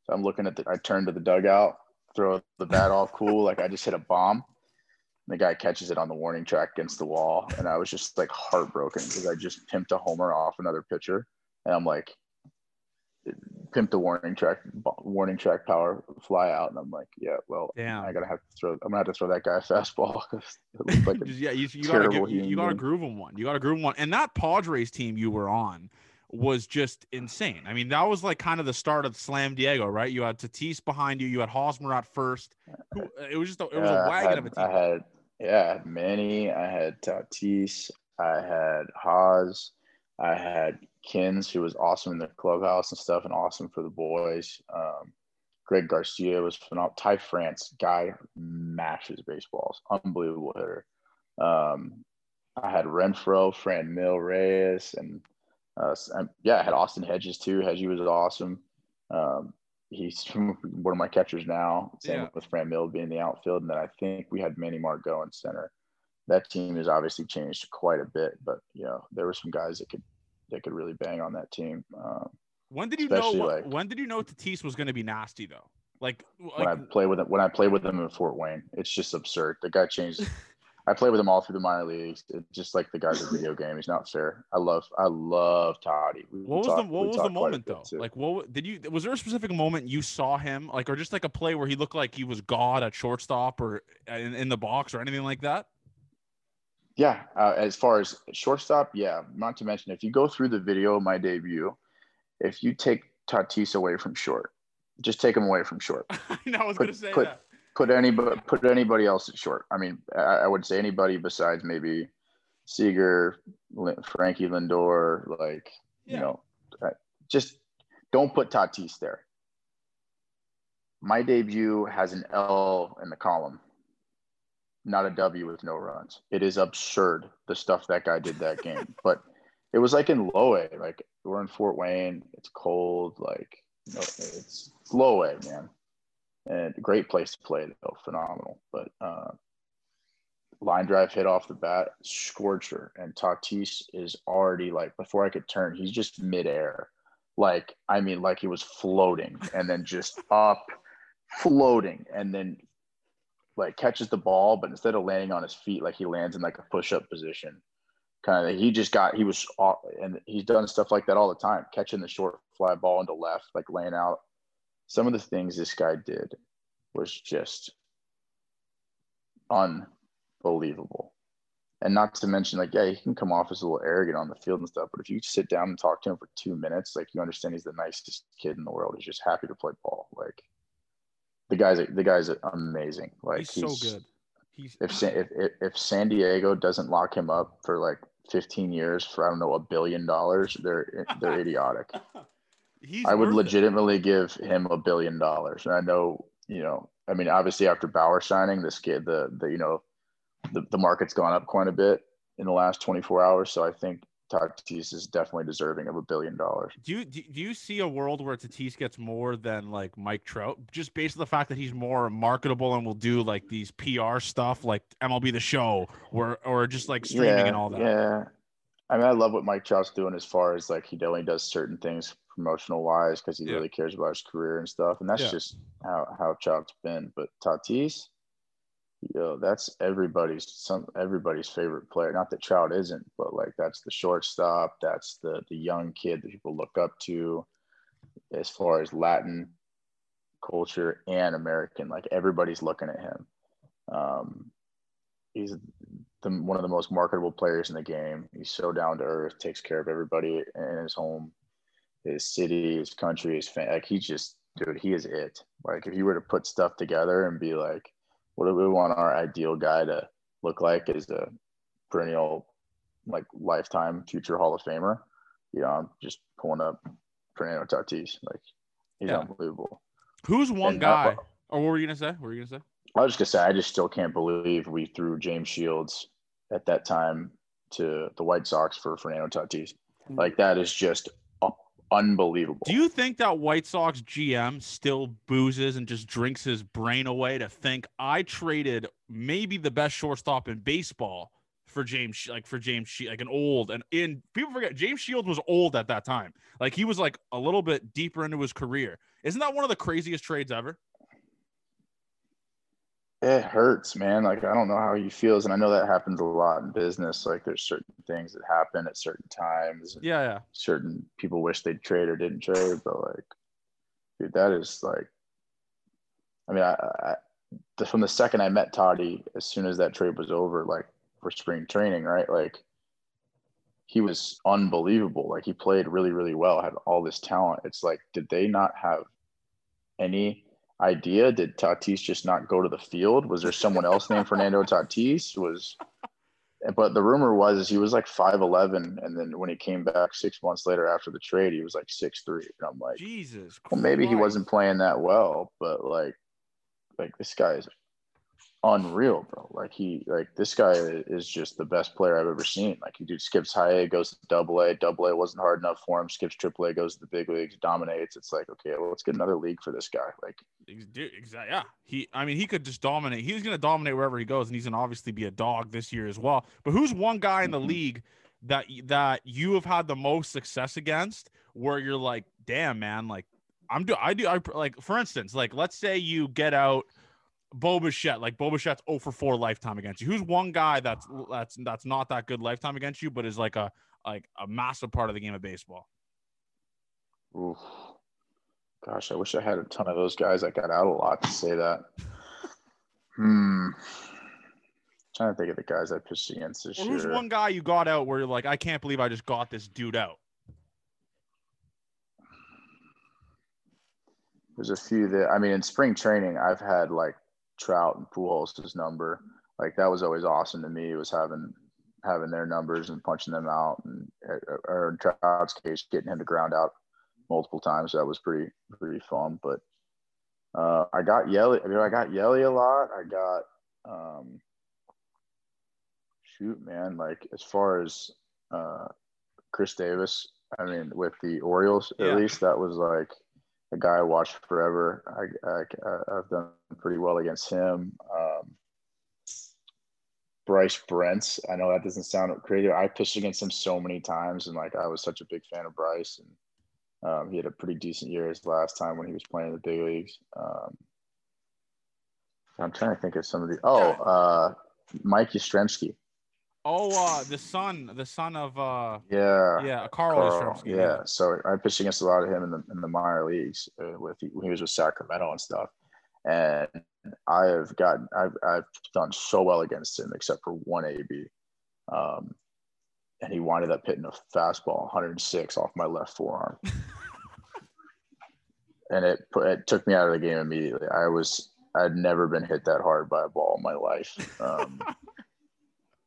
So I'm looking at the. I turn to the dugout, throw the bat off cool. Like I just hit a bomb. the guy catches it on the warning track against the wall, and I was just like heartbroken because I just pimped a homer off another pitcher, and I'm like, pimp the warning track warning track power fly out and i'm like yeah well Damn. i gotta have to throw i'm gonna have to throw that guy a fastball like a yeah you, you gotta give, you, you, gotta groove him one. You gotta groove him one. And that padres team you were on was just insane. I mean that was like kind of the start of slam diego right? You had tatis behind you you had hosmer at first. Uh, it was just a, it was a wagon had, of a team. i had yeah i had manny i had tatis i had haas i had Kins, who was awesome in the clubhouse and stuff, and awesome for the boys. Um, Greg Garcia was phenomenal. Ty France, guy mashes baseballs, unbelievable hitter. Um, I had Renfroe, Fran Franmil Reyes, and, uh, and yeah, I had Austin Hedges too. Hedges was awesome. Um, he's one of my catchers now. Same yeah. with Franmil being the outfield, and then I think we had Manny Margot in center. That team has obviously changed quite a bit, but you know there were some guys that could that could really bang on that team. Um, when did you know? Like, when did you know Tatis was going to be nasty though? Like, like when I play with him, when I play with him in Fort Wayne, it's just absurd. The guy changed. I play with him all through the minor leagues. It's just like the guy's a video game. He's not fair. I love, I love Toddy. We what was talk, the what was the moment though? Too. Like, what did you? Was there a specific moment you saw him like, or just like a play where he looked like he was God at shortstop or in, in the box or anything like that? Yeah, uh, as far as shortstop, yeah. Not to mention, if you go through the video of my debut, if you take Tatis away from short, just take him away from short. I I was going to say put, that. Put anybody, put anybody else at short. I mean, I, I would say anybody besides maybe Seager, Frankie Lindor, like yeah. you know, just don't put Tatis there. My debut has an L in the column, not a W with no runs. It is absurd the stuff that guy did that game. but it was like in low A, like we're in Fort Wayne. It's cold, like you know, it's low A, man. And great place to play though, phenomenal. But uh, line drive hit off the bat, scorcher, and Tatis is already like before I could turn, he's just midair, like I mean, like he was floating, and then just up, floating, and then like catches the ball, but instead of landing on his feet, like he lands in like a push-up position. Kind of, he just got he was and he's done stuff like that all the time, catching the short fly ball into left, like laying out. Some of the things this guy did was just unbelievable. And not to mention, like, yeah, he can come off as a little arrogant on the field and stuff, but if you sit down and talk to him for two minutes, like, you understand he's the nicest kid in the world. He's just happy to play ball. Like, the guy's the guy's are amazing. Like, he's, he's so good. He's if, if if if San Diego doesn't lock him up for like 15 years for I don't know a billion dollars, they're they're idiotic. He's I would legitimately it. give him a billion dollars, and I know you know. I mean, obviously after Bauer signing, this kid, the the you know the, the market's gone up quite a bit in the last 24 hours. So I think Tatis is definitely deserving of a billion dollars. Do you do you see a world where Tatis gets more than like Mike Trout, just based on the fact that he's more marketable and will do like these PR stuff, like MLB The Show, or or just like streaming yeah, and all that? Yeah, I mean, I love what Mike Trout's doing as far as like he only does certain things promotional wise because he yeah. really cares about his career and stuff, and that's yeah. just how how Trout's been. But Tatis, yo, that's everybody's some everybody's favorite player. Not that Trout isn't, but like that's the shortstop. That's the the young kid that people look up to, as far as Latin culture and American. Like everybody's looking at him. Um, he's the, one of the most marketable players in the game. He's so down to earth, takes care of everybody in his home, his city, his country, his fan. Like he's just, dude, he is it. Like if you were to put stuff together and be like, what do we want our ideal guy to look like as a perennial like lifetime future Hall of Famer? You know, I'm just pulling up Fernando Tatis. Like he's yeah. unbelievable. Who's one and uh, guy? or what were you gonna say? What were you gonna say? I was just gonna say I just still can't believe we threw James Shields at that time to the White Sox for Fernando Tatis. Hmm. Like that is just unbelievable. Do you think that White Sox GM still boozes and just drinks his brain away to think I traded maybe the best shortstop in baseball for James, like for James, like an old and in people forget James Shields was old at that time. Like he was like a little bit deeper into his career. Isn't that one of the craziest trades ever? It hurts, man. Like I don't know how he feels, and I know that happens a lot in business. Like there's certain things that happen at certain times. Yeah, yeah. Certain people wish they'd trade or didn't trade, but like, dude, that is like. I mean, I, I from the second I met Toddy, as soon as that trade was over, like for spring training, right? Like he was unbelievable. Like he played really, really well, had all this talent. It's like, did they not have any idea? Did Tatis just not go to the field? Was there someone else named Fernando Tatis? Was but the rumor was is he was like five eleven, and then when he came back six months later after the trade, he was like six three. And I'm like, Jesus. Well, maybe he wasn't playing that well, but like, like this guy is unreal, bro. Like he, like this guy is just the best player I've ever seen. Like he dude skips high A, goes to double A, double A wasn't hard enough for him, skips triple A, goes to the big leagues, dominates. It's like, okay, well, let's get another league for this guy. Like, exactly, yeah. He, I mean, he could just dominate. He's going to dominate wherever he goes, and he's going to obviously be a dog this year as well. But who's one guy in the mm-hmm. league that that you have had the most success against, where you're like, damn, man, like I'm do I do I like for instance, like let's say you get out Bo Bichette, like Bo Bichette's 0 for 4 lifetime against you. Who's one guy that's that's that's not that good lifetime against you, but is like a like a massive part of the game of baseball? Oof. Gosh, I wish I had a ton of those guys. I got out a lot to say that. Hmm. I'm trying to think of the guys I pitched against this well, year. Who's one guy you got out where you're like, I can't believe I just got this dude out? There's a few that I mean in spring training I've had like Trout and Pujols' number. Like that was always awesome to me. Was having having their numbers and punching them out, and or in Trout's case, getting him to ground out multiple times. That was pretty pretty fun. But uh, I got Yelly. I, mean, I got Yelly a lot. I got um, shoot, man. Like as far as uh, Chris Davis, I mean, with the Orioles, at yeah. least that was like a guy I watched forever. I, have done pretty well against him. Um, Bryce Brentz. I know that doesn't sound crazy. I pitched against him so many times, and like I was such a big fan of Bryce, and um, he had a pretty decent year his last time when he was playing in the big leagues. Um, I'm trying to think of some of the. Oh, uh, Mike Yastrzemski. Oh, uh, the son, the son of uh, yeah, yeah, Carl, Carl yeah. yeah. So I pitched against a lot of him in the in the minor leagues uh, with he was with Sacramento and stuff, and I have gotten I've I've done so well against him except for one AB, um, and he winded up hitting a fastball 106 off my left forearm, and it it took me out of the game immediately. I was I'd never been hit that hard by a ball in my life. Um,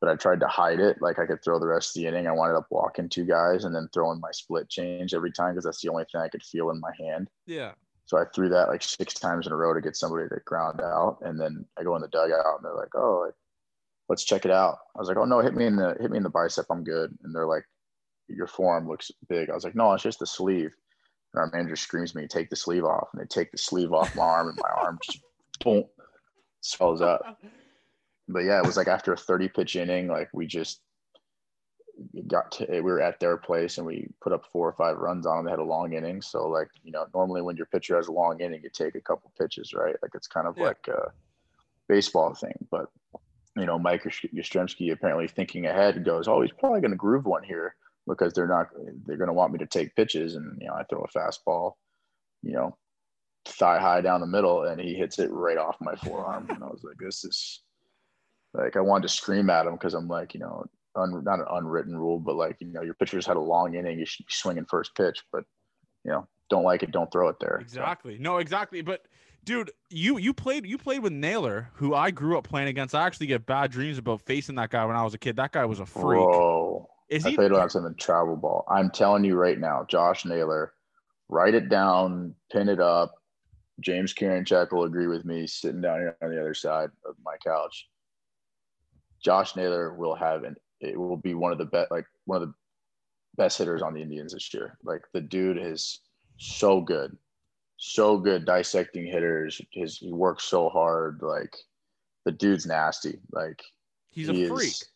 but I tried to hide it. Like I could throw the rest of the inning. I wound up walking two guys and then throwing my split change every time because that's the only thing I could feel in my hand. Yeah. So I threw that like six times in a row to get somebody to ground out, and then I go in the dugout and they're like, "Oh, like, let's check it out." I was like, "Oh no, hit me in the hit me in the bicep. I'm good." And they're like, "Your forearm looks big." I was like, "No, it's just the sleeve." And our manager screams at me, "Take the sleeve off!" And they take the sleeve off my arm, and my arm just boom swells up. But yeah, it was like after a 30 pitch inning, like we just got to we were at their place and we put up four or five runs on them. They had a long inning. So like, you know, normally when your pitcher has a long inning, you take a couple pitches, right? Like it's kind of yeah. like a baseball thing. But you know, Mike Yastrzemski apparently thinking ahead goes, Oh, he's probably gonna groove one here because they're not they're gonna want me to take pitches and you know, I throw a fastball, you know, thigh high down the middle and he hits it right off my forearm. And I was like, This is like I wanted to scream at him because I'm like, you know, un, not an unwritten rule, but like, you know, your pitcher's had a long inning, you should be swinging first pitch, but you know, don't like it, don't throw it there. Exactly. So. No, exactly. But dude, you you played you played with Naylor, who I grew up playing against. I actually get bad dreams about facing that guy when I was a kid. That guy was a freak. Whoa. Is I he? played against him in travel ball. I'm telling you right now, Josh Naylor, write it down, pin it up. James Karinchak will agree with me sitting down here on the other side of my couch. Josh Naylor will have an it will be one of the best like one of the best hitters on the Indians this year. Like the dude is so good, so good dissecting hitters. His he works so hard. Like the dude's nasty. Like he's he a freak. Is,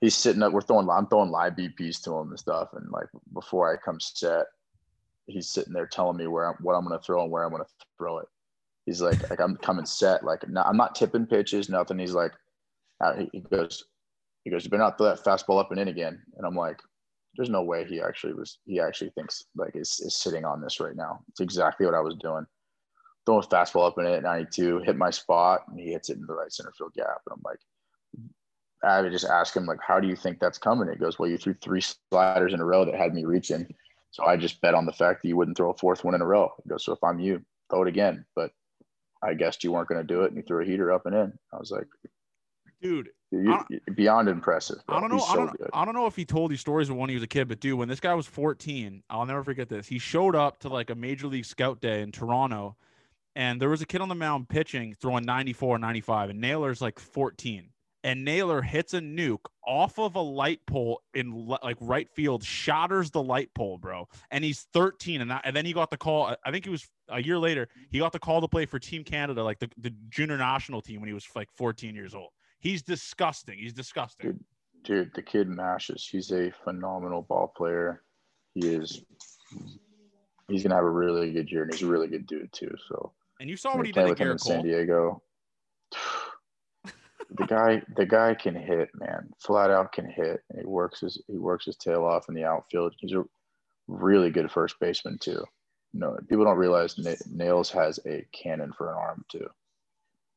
he's sitting up. We're throwing. I'm throwing live BPs to him and stuff. And like before I come set, he's sitting there telling me where I'm, what I'm going to throw and where I'm going to throw it. He's like, like I'm coming set. Like not, I'm not tipping pitches, nothing. He's like, Uh, he goes, he goes, you better not throw that fastball up and in again. And I'm like, there's no way he actually was, he actually thinks like is, is sitting on this right now. It's exactly what I was doing. Throwing a fastball up and in at 92, hit my spot, and he hits it in the right center field gap. And I'm like, I would just ask him, like, how do you think that's coming? He goes, well, you threw three sliders in a row that had me reaching. So I just bet on the fact that you wouldn't throw a fourth one in a row. He goes, so if I'm you, throw it again. But I guessed you weren't going to do it, and you threw a heater up and in. I was like, dude. Beyond impressive. Bro. I don't know. I, don't, I don't know if he told you stories of when he was a kid, but dude, when this guy was 14, I'll never forget this. He showed up to like a major league scout day in Toronto, and there was a kid on the mound pitching, throwing 94, 95, and Naylor's like 14. And Naylor hits a nuke off of a light pole in like right field, shatters the light pole, bro. And he's 13, and that, and then he got the call. I think it was a year later. He got the call to play for Team Canada, like the, the junior national team, when he was like 14 years old. He's disgusting. He's disgusting. Dude, dude, the kid mashes. He's a phenomenal ball player. He is. He's gonna have a really good year, and he's a really good dude too. So. And you saw what he did with him in San Diego. the guy, the guy can hit, man. Flat out can hit. He works his he works his tail off in the outfield. He's a really good first baseman too. No, people don't realize Nails has a cannon for an arm too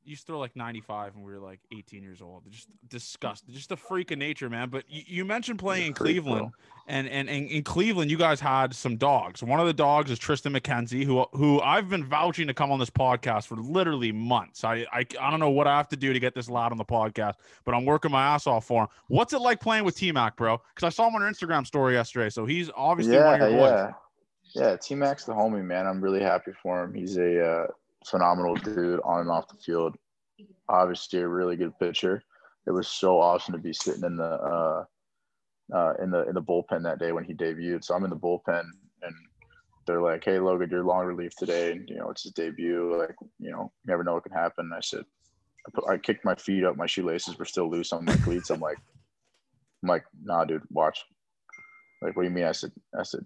used to throw like 95 when we were like 18 years old. Just disgusting. Just a freak of nature, man. But you, you mentioned playing in Cleveland, and, and, and in Cleveland, you guys had some dogs. One of the dogs is Triston McKenzie, who who I've been vouching to come on this podcast for literally months. I, I I don't know what I have to do to get this lad on the podcast, but I'm working my ass off for him. What's it like playing with T Mac, bro? Because I saw him on your Instagram story yesterday. So he's obviously yeah, one of your boys. Yeah. Yeah, T Mac's the homie, man. I'm really happy for him. He's a uh, phenomenal dude on and off the field. Obviously, a really good pitcher. It was so awesome to be sitting in the uh, uh, in the in the bullpen that day when he debuted. So I'm in the bullpen, and they're like, "Hey, Logan, you're long relief today, and you know it's his debut. Like, you know, you never know what can happen." I said, I, put, I kicked my feet up, my shoelaces were still loose on my cleats. I'm like, I'm like, nah, dude, watch. Like, what do you mean? I said, I said,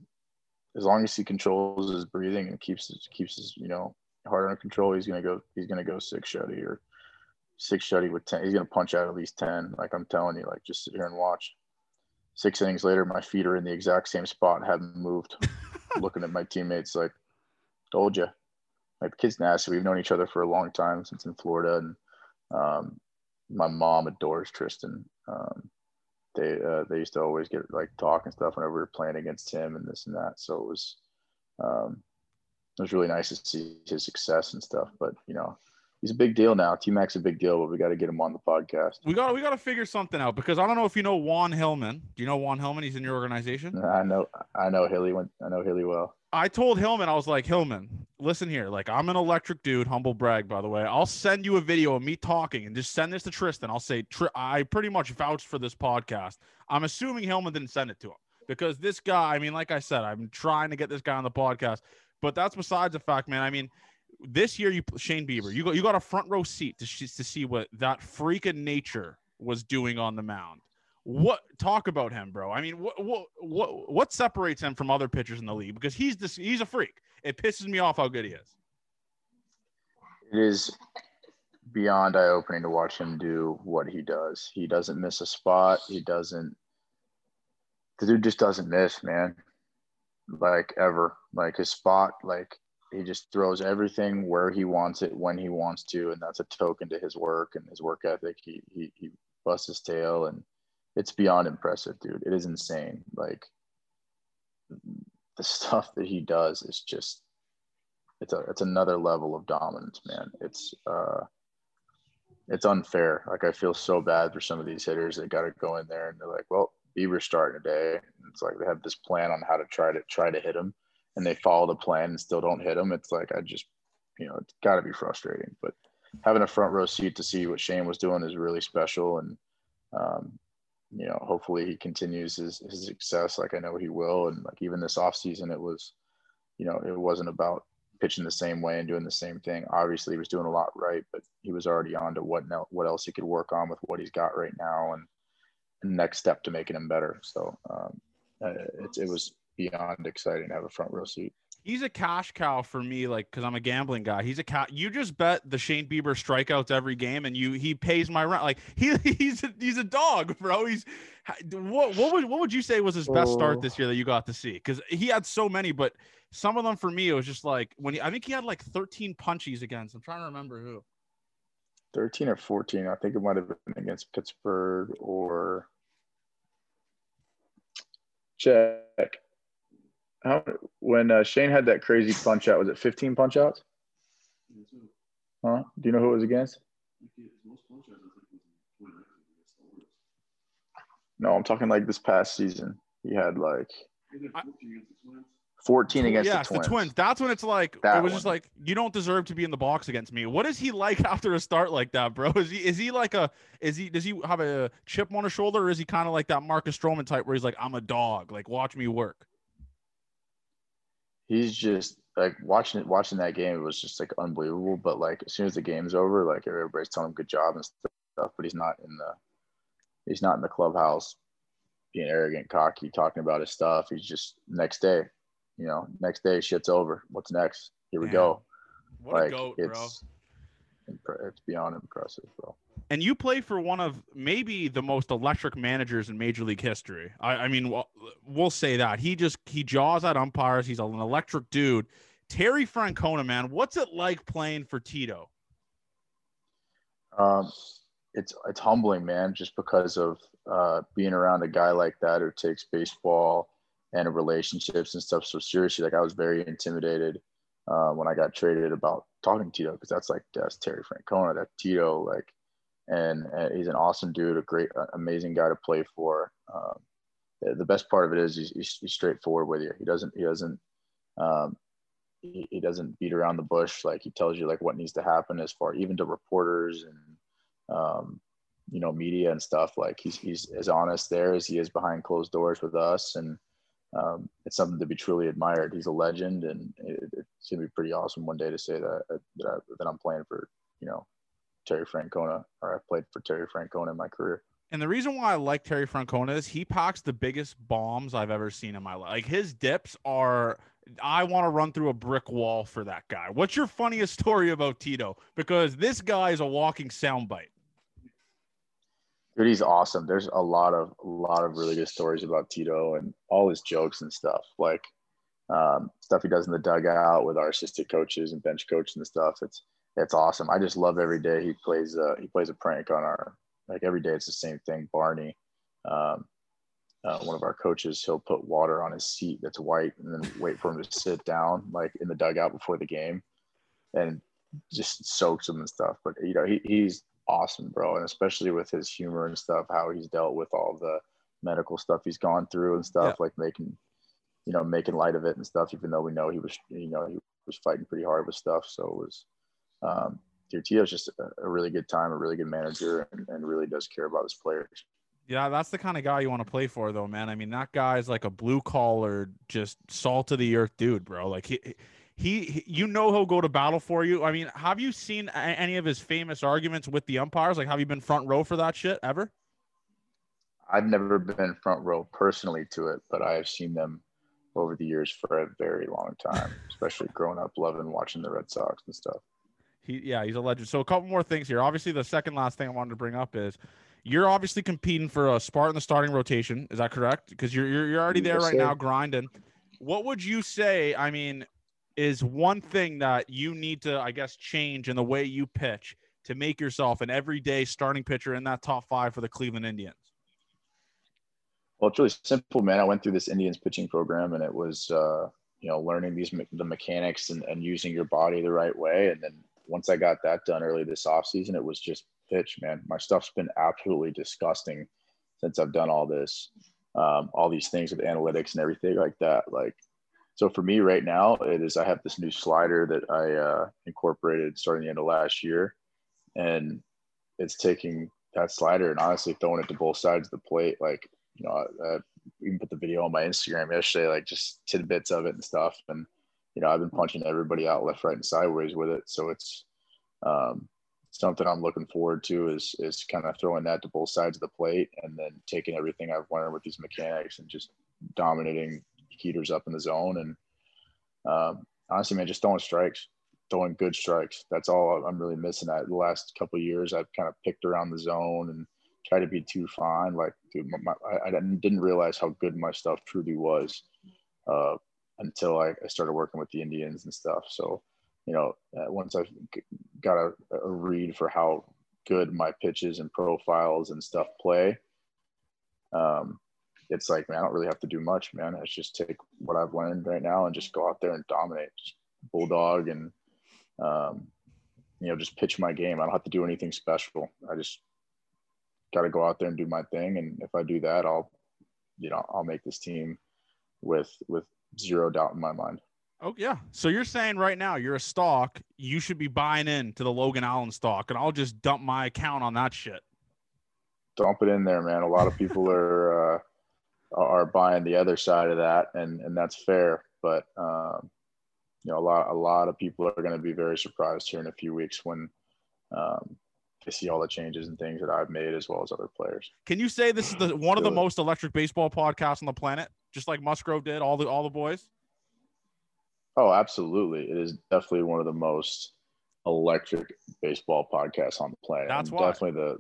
as long as he controls his breathing and keeps keeps his, you know, heart under control, he's gonna go, he's gonna go six shutty or six shutty with ten. He's gonna punch out at least ten. Like I'm telling you, like just sit here and watch. Six innings later, my feet are in the exact same spot, haven't moved. Looking at my teammates, like, told you. Like the kid's nasty. We've known each other for a long time since in Florida, and um, my mom adores Triston. Um, they uh, they used to always get like talk and stuff whenever we were playing against him and this and that. So it was um, it was really nice to see his success and stuff. But you know, he's a big deal now. T Mac's a big deal, but we got to get him on the podcast. We got we got to figure something out because I don't know if you know Juan Hillman. Do you know Juan Hillman? He's in your organization. Uh, I know I know Hilly. I know Hilly well. I told Hillman, I was like, Hillman, listen here. Like, I'm an electric dude, humble brag, by the way. I'll send you a video of me talking and just send this to Triston. I'll say, I pretty much vouched for this podcast. I'm assuming Hillman didn't send it to him because this guy, I mean, like I said, I'm trying to get this guy on the podcast, but that's besides the fact, man. I mean, this year, you Shane Bieber, you got you got a front row seat to, to see what that freak of nature was doing on the mound what talk about him, bro? I mean, what what what what separates him from other pitchers in the league? Because he's this he's a freak. It pisses me off how good he is. It is beyond eye opening to watch him do what he does. He doesn't miss a spot. He doesn't. The dude just doesn't miss, man. Like ever. Like his spot. Like he just throws everything where he wants it when he wants to, and that's a token to his work and his work ethic. He he he busts his tail and it's beyond impressive, dude. It is insane. Like the stuff that he does is just it's a it's another level of dominance, man. It's uh it's unfair. Like I feel so bad for some of these hitters that got to go in there and they're like, well, Bieber's starting today. It's like they have this plan on how to try to try to hit him, and they follow the plan and still don't hit him. It's like I just, you know, it's got to be frustrating. But having a front row seat to see what Shane was doing is really special, and um, you know, hopefully he continues his, his success like I know he will. And like even this offseason, it was, you know, it wasn't about pitching the same way and doing the same thing. Obviously, he was doing a lot right, but he was already on to what what else he could work on with what he's got right now and next step to making him better. So um, uh, it, it was beyond exciting to have a front row seat he's a cash cow for me, like because I'm a gambling guy. He's a cat. You just bet the Shane Bieber strikeouts every game, and you he pays my rent. Like he he's a, he's a dog, bro. He's what what would what would you say was his best start this year that you got to see? Because he had so many, but some of them for me it was just like when he, I think he had like 13 punchies against. I'm trying to remember who. 13 or 14. I think it might have been against Pittsburgh or check. How when uh, Shane had that crazy punch out, was it 15 punch outs? Huh? Do you know who it was against? No, I'm talking like this past season. He had like 14 against yes, the, twins. the twins. That's when it's like that it was one. just like you don't deserve to be in the box against me. What is he like after a start like that, bro? Is he is he like a is he does he have a chip on his shoulder or is he kind of like that Marcus Stroman type where he's like I'm a dog, like watch me work? he's just like watching it watching that game it was just like unbelievable but like as soon as the game's over like everybody's telling him good job and stuff but he's not in the he's not in the clubhouse being arrogant cocky talking about his stuff he's just next day you know next day shit's over what's next here we go what like, a goat, it's, bro. it's beyond impressive bro and you play for one of maybe the most electric managers in Major League history. I, I mean, we'll, we'll, say that he just he jaws at umpires. He's an electric dude. Terry Francona, man, what's it like playing for Tito? Um, it's it's humbling, man, just because of uh, being around a guy like that who takes baseball and relationships and stuff so seriously. Like I was very intimidated uh, when I got traded about talking to Tito because that's like that's Terry Francona, that Tito, like and uh, he's an awesome dude, a great, uh, amazing guy to play for. Um, the best part of it is he's, he's, he's, straightforward with you. He doesn't he doesn't um, he, he, doesn't beat around the bush. Like he tells you like what needs to happen as far even to reporters and um, you know media and stuff. Like he's he's as honest there as he is behind closed doors with us, and um, it's something to be truly admired. He's a legend, and it, it's gonna be pretty awesome one day to say that that, I, that I'm playing for you know Terry Francona, or I've played for Terry Francona in my career. And the reason why I like Terry Francona is he packs the biggest bombs I've ever seen in my life. Like his dips are I want to run through a brick wall for that guy. What's your funniest story about Tito? Because this guy is a walking soundbite. Dude, he's awesome. There's a lot of a lot of really good stories about Tito and all his jokes and stuff. Like um, stuff he does in the dugout with our assistant coaches and bench coaches and stuff. It's it's awesome. I just love every day he plays. Uh, he plays a prank on our like every day. It's the same thing. Barney, um, uh, one of our coaches, he'll put water on his seat that's white and then wait for him to sit down like in the dugout before the game, and just soaks him and stuff. But you know he, he's awesome, bro. And especially with his humor and stuff, how he's dealt with all the medical stuff he's gone through and stuff, yeah. like making, you know, making light of it and stuff, even though we know he was, you know, he was fighting pretty hard with stuff. So it was, um, is just a, a, really good time, a really good manager, and, and really does care about his players. Yeah, that's the kind of guy you want to play for, though, man. I mean, that guy's like a blue collar, just salt of the earth dude, bro. Like he, he, you know he'll go to battle for you. I mean, have you seen any of his famous arguments with the umpires? Like, have you been front row for that shit ever? I've never been front row personally to it, but I have seen them over the years for a very long time, especially growing up loving watching the Red Sox and stuff. He, yeah, he's a legend. So a couple more things here. Obviously, the second last thing I wanted to bring up is you're obviously competing for a spot in the starting rotation. Is that correct? Because you're, you're you're already there right now grinding. What would you say? I mean, is one thing that you need to, I guess, change in the way you pitch to make yourself an everyday starting pitcher in that top five for the Cleveland Indians? Well, it's really simple, man. I went through this Indians pitching program, and it was, uh, you know, learning these the mechanics and, and using your body the right way. And then once I got that done early this offseason, it was just pitch, man. My stuff's been absolutely disgusting since I've done all this, um, all these things with analytics and everything like that. Like so for me right now, it is I have this new slider that I uh, incorporated starting the end of last year, and it's taking that slider and honestly throwing it to both sides of the plate. Like you know, I, I even put the video on my Instagram yesterday, like just tidbits of it and stuff. And you know, I've been punching everybody out left, right, and sideways with it. So it's um, something I'm looking forward to is is kind of throwing that to both sides of the plate and then taking everything I've learned with these mechanics and just dominating heaters up in the zone. And um, honestly, man, just throwing strikes, throwing good strikes. That's all I'm really missing. That the last couple years, I've kind of picked around the zone and tried to be too fine. Like, dude, my, I, I, didn't realize how good my stuff truly was uh, until I, I, started working with the Indians and stuff. So, you know, uh, once I got a, a read for how good my pitches and profiles and stuff play, um, it's like, man, I don't really have to do much, man. It's just take what I've learned right now and just go out there and dominate, just bulldog and, um, you know, just pitch my game. I don't have to do anything special. I just got to go out there and do my thing. And if I do that, I'll, you know, I'll make this team with, with zero doubt in my mind. Oh yeah. So you're saying right now you're a stock. You should be buying in to the Logan Allen stock, and I'll just dump my account on that shit. Dump it in there, man. A lot of people are uh, are buying the other side of that, and and that's fair. But um, you know, a lot a lot of people are going to be very surprised here in a few weeks when um, they see all the changes and things that I've made, as well as other players. Can you say this is the one of the most electric baseball podcasts on the planet, just like Musgrove did all the all the boys? Oh, absolutely! It is definitely one of the most electric baseball podcasts on the planet. That's why. definitely the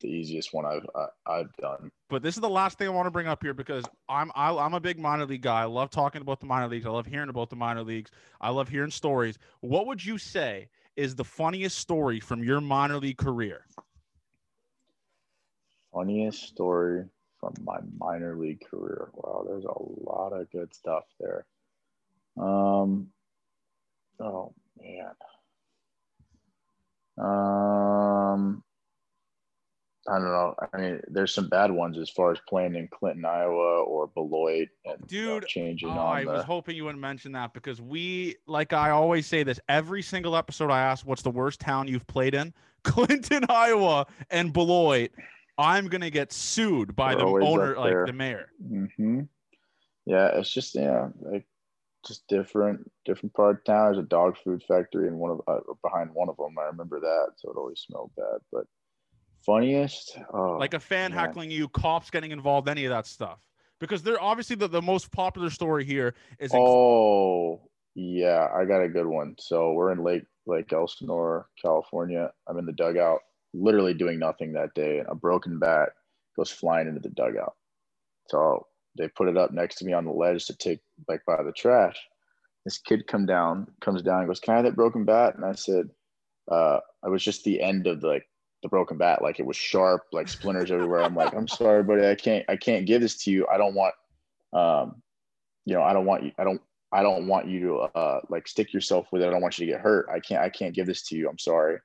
the easiest one I've I, have done. But this is the last thing I want to bring up here because I'm I, am i am a big minor league guy. I love talking about the minor leagues. I love hearing about the minor leagues. I love hearing stories. What would you say is the funniest story from your minor league career? Funniest story from my minor league career. Wow, there's a lot of good stuff there. Um, oh man. Um, I don't know. I mean, there's some bad ones as far as playing in Clinton, Iowa, or Beloit, and dude, you know, changing. Oh, I the... was hoping you wouldn't mention that because we, like I always say this every single episode. I ask, "What's the worst town you've played in?" Clinton, Iowa, and Beloit. I'm gonna get sued by They're the owner, like the mayor. Mm-hmm. Yeah, it's just yeah, like just different different part of town. There's a dog food factory in one of uh, behind one of them. I remember that, so it always smelled bad. But funniest, oh, like a fan man. heckling you, cops getting involved, any of that stuff. Because they're obviously the, the most popular story here is. Oh yeah, I got a good one. So we're in Lake Lake Elsinore, California. I'm in the dugout, literally doing nothing that day, and a broken bat goes flying into the dugout. So they put it up next to me on the ledge to take like by the trash. This kid come down, comes down, and goes, "Can I have that broken bat?" And I said, uh, "I was just the end of the, like the broken bat, like it was sharp, like splinters everywhere." I'm like, "I'm sorry, buddy, I can't, I can't give this to you. I don't want, um, you know, I don't want you, I don't, I don't want you to uh, like stick yourself with it. I don't want you to get hurt. I can't, I can't give this to you. I'm sorry,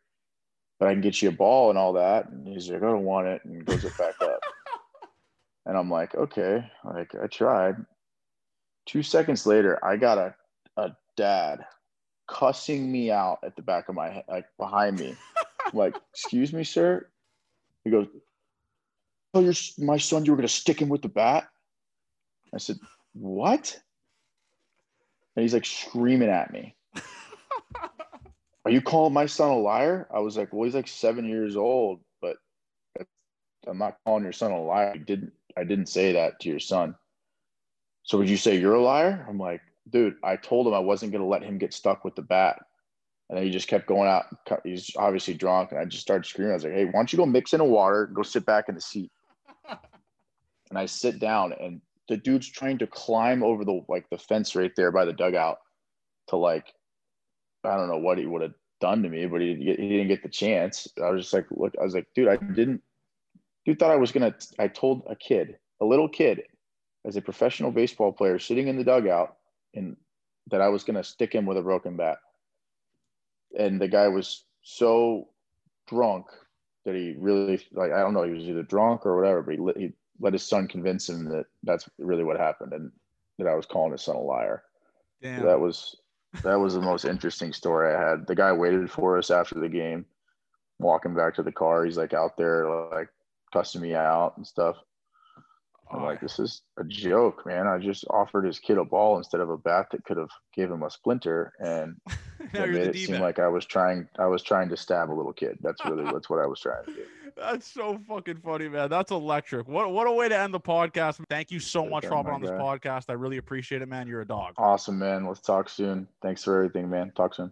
but I can get you a ball and all that." And he's like, "I don't want it," and goes it back up. And I'm like, okay, like I tried. Two seconds later, I got a, a dad cussing me out at the back of my head, like behind me. I'm like, excuse me, sir. He goes, Oh, you're my son, you were gonna stick him with the bat. I said, What? And he's like screaming at me. Are you calling my son a liar? I was like, Well, he's like seven years old, but I'm not calling your son a liar. He didn't I didn't say that to your son. So would you say you're a liar? I'm like, dude, I told him I wasn't going to let him get stuck with the bat. And then he just kept going out. He's obviously drunk. And I just started screaming. I was like, hey, why don't you go mix in a water, go sit back in the seat. and I sit down and the dude's trying to climb over the like the fence right there by the dugout to like, I don't know what he would have done to me, but he, he didn't get the chance. I was just like, look, I was like, dude, I didn't Dude thought I was gonna. I told a kid, a little kid, as a professional baseball player sitting in the dugout, and that I was gonna stick him with a broken bat. And the guy was so drunk that he really like I don't know he was either drunk or whatever, but he, let, he let his son convince him that that's really what happened and that I was calling his son a liar. Damn. So that was that was the most interesting story I had. The guy waited for us after the game, walking back to the car. He's like out there like cussing me out and stuff. I'm oh, like, this is a joke, man. I just offered his kid a ball instead of a bat that could have gave him a splinter, and it made it seem like I was trying. I was trying to stab a little kid. That's really that's what I was trying to do. That's so fucking funny, man. That's electric. What what a way to end the podcast. Thank you so much for hopping on this podcast. I really appreciate it, man. You're a dog. Awesome, man. Let's talk soon. Thanks for everything, man. Talk soon.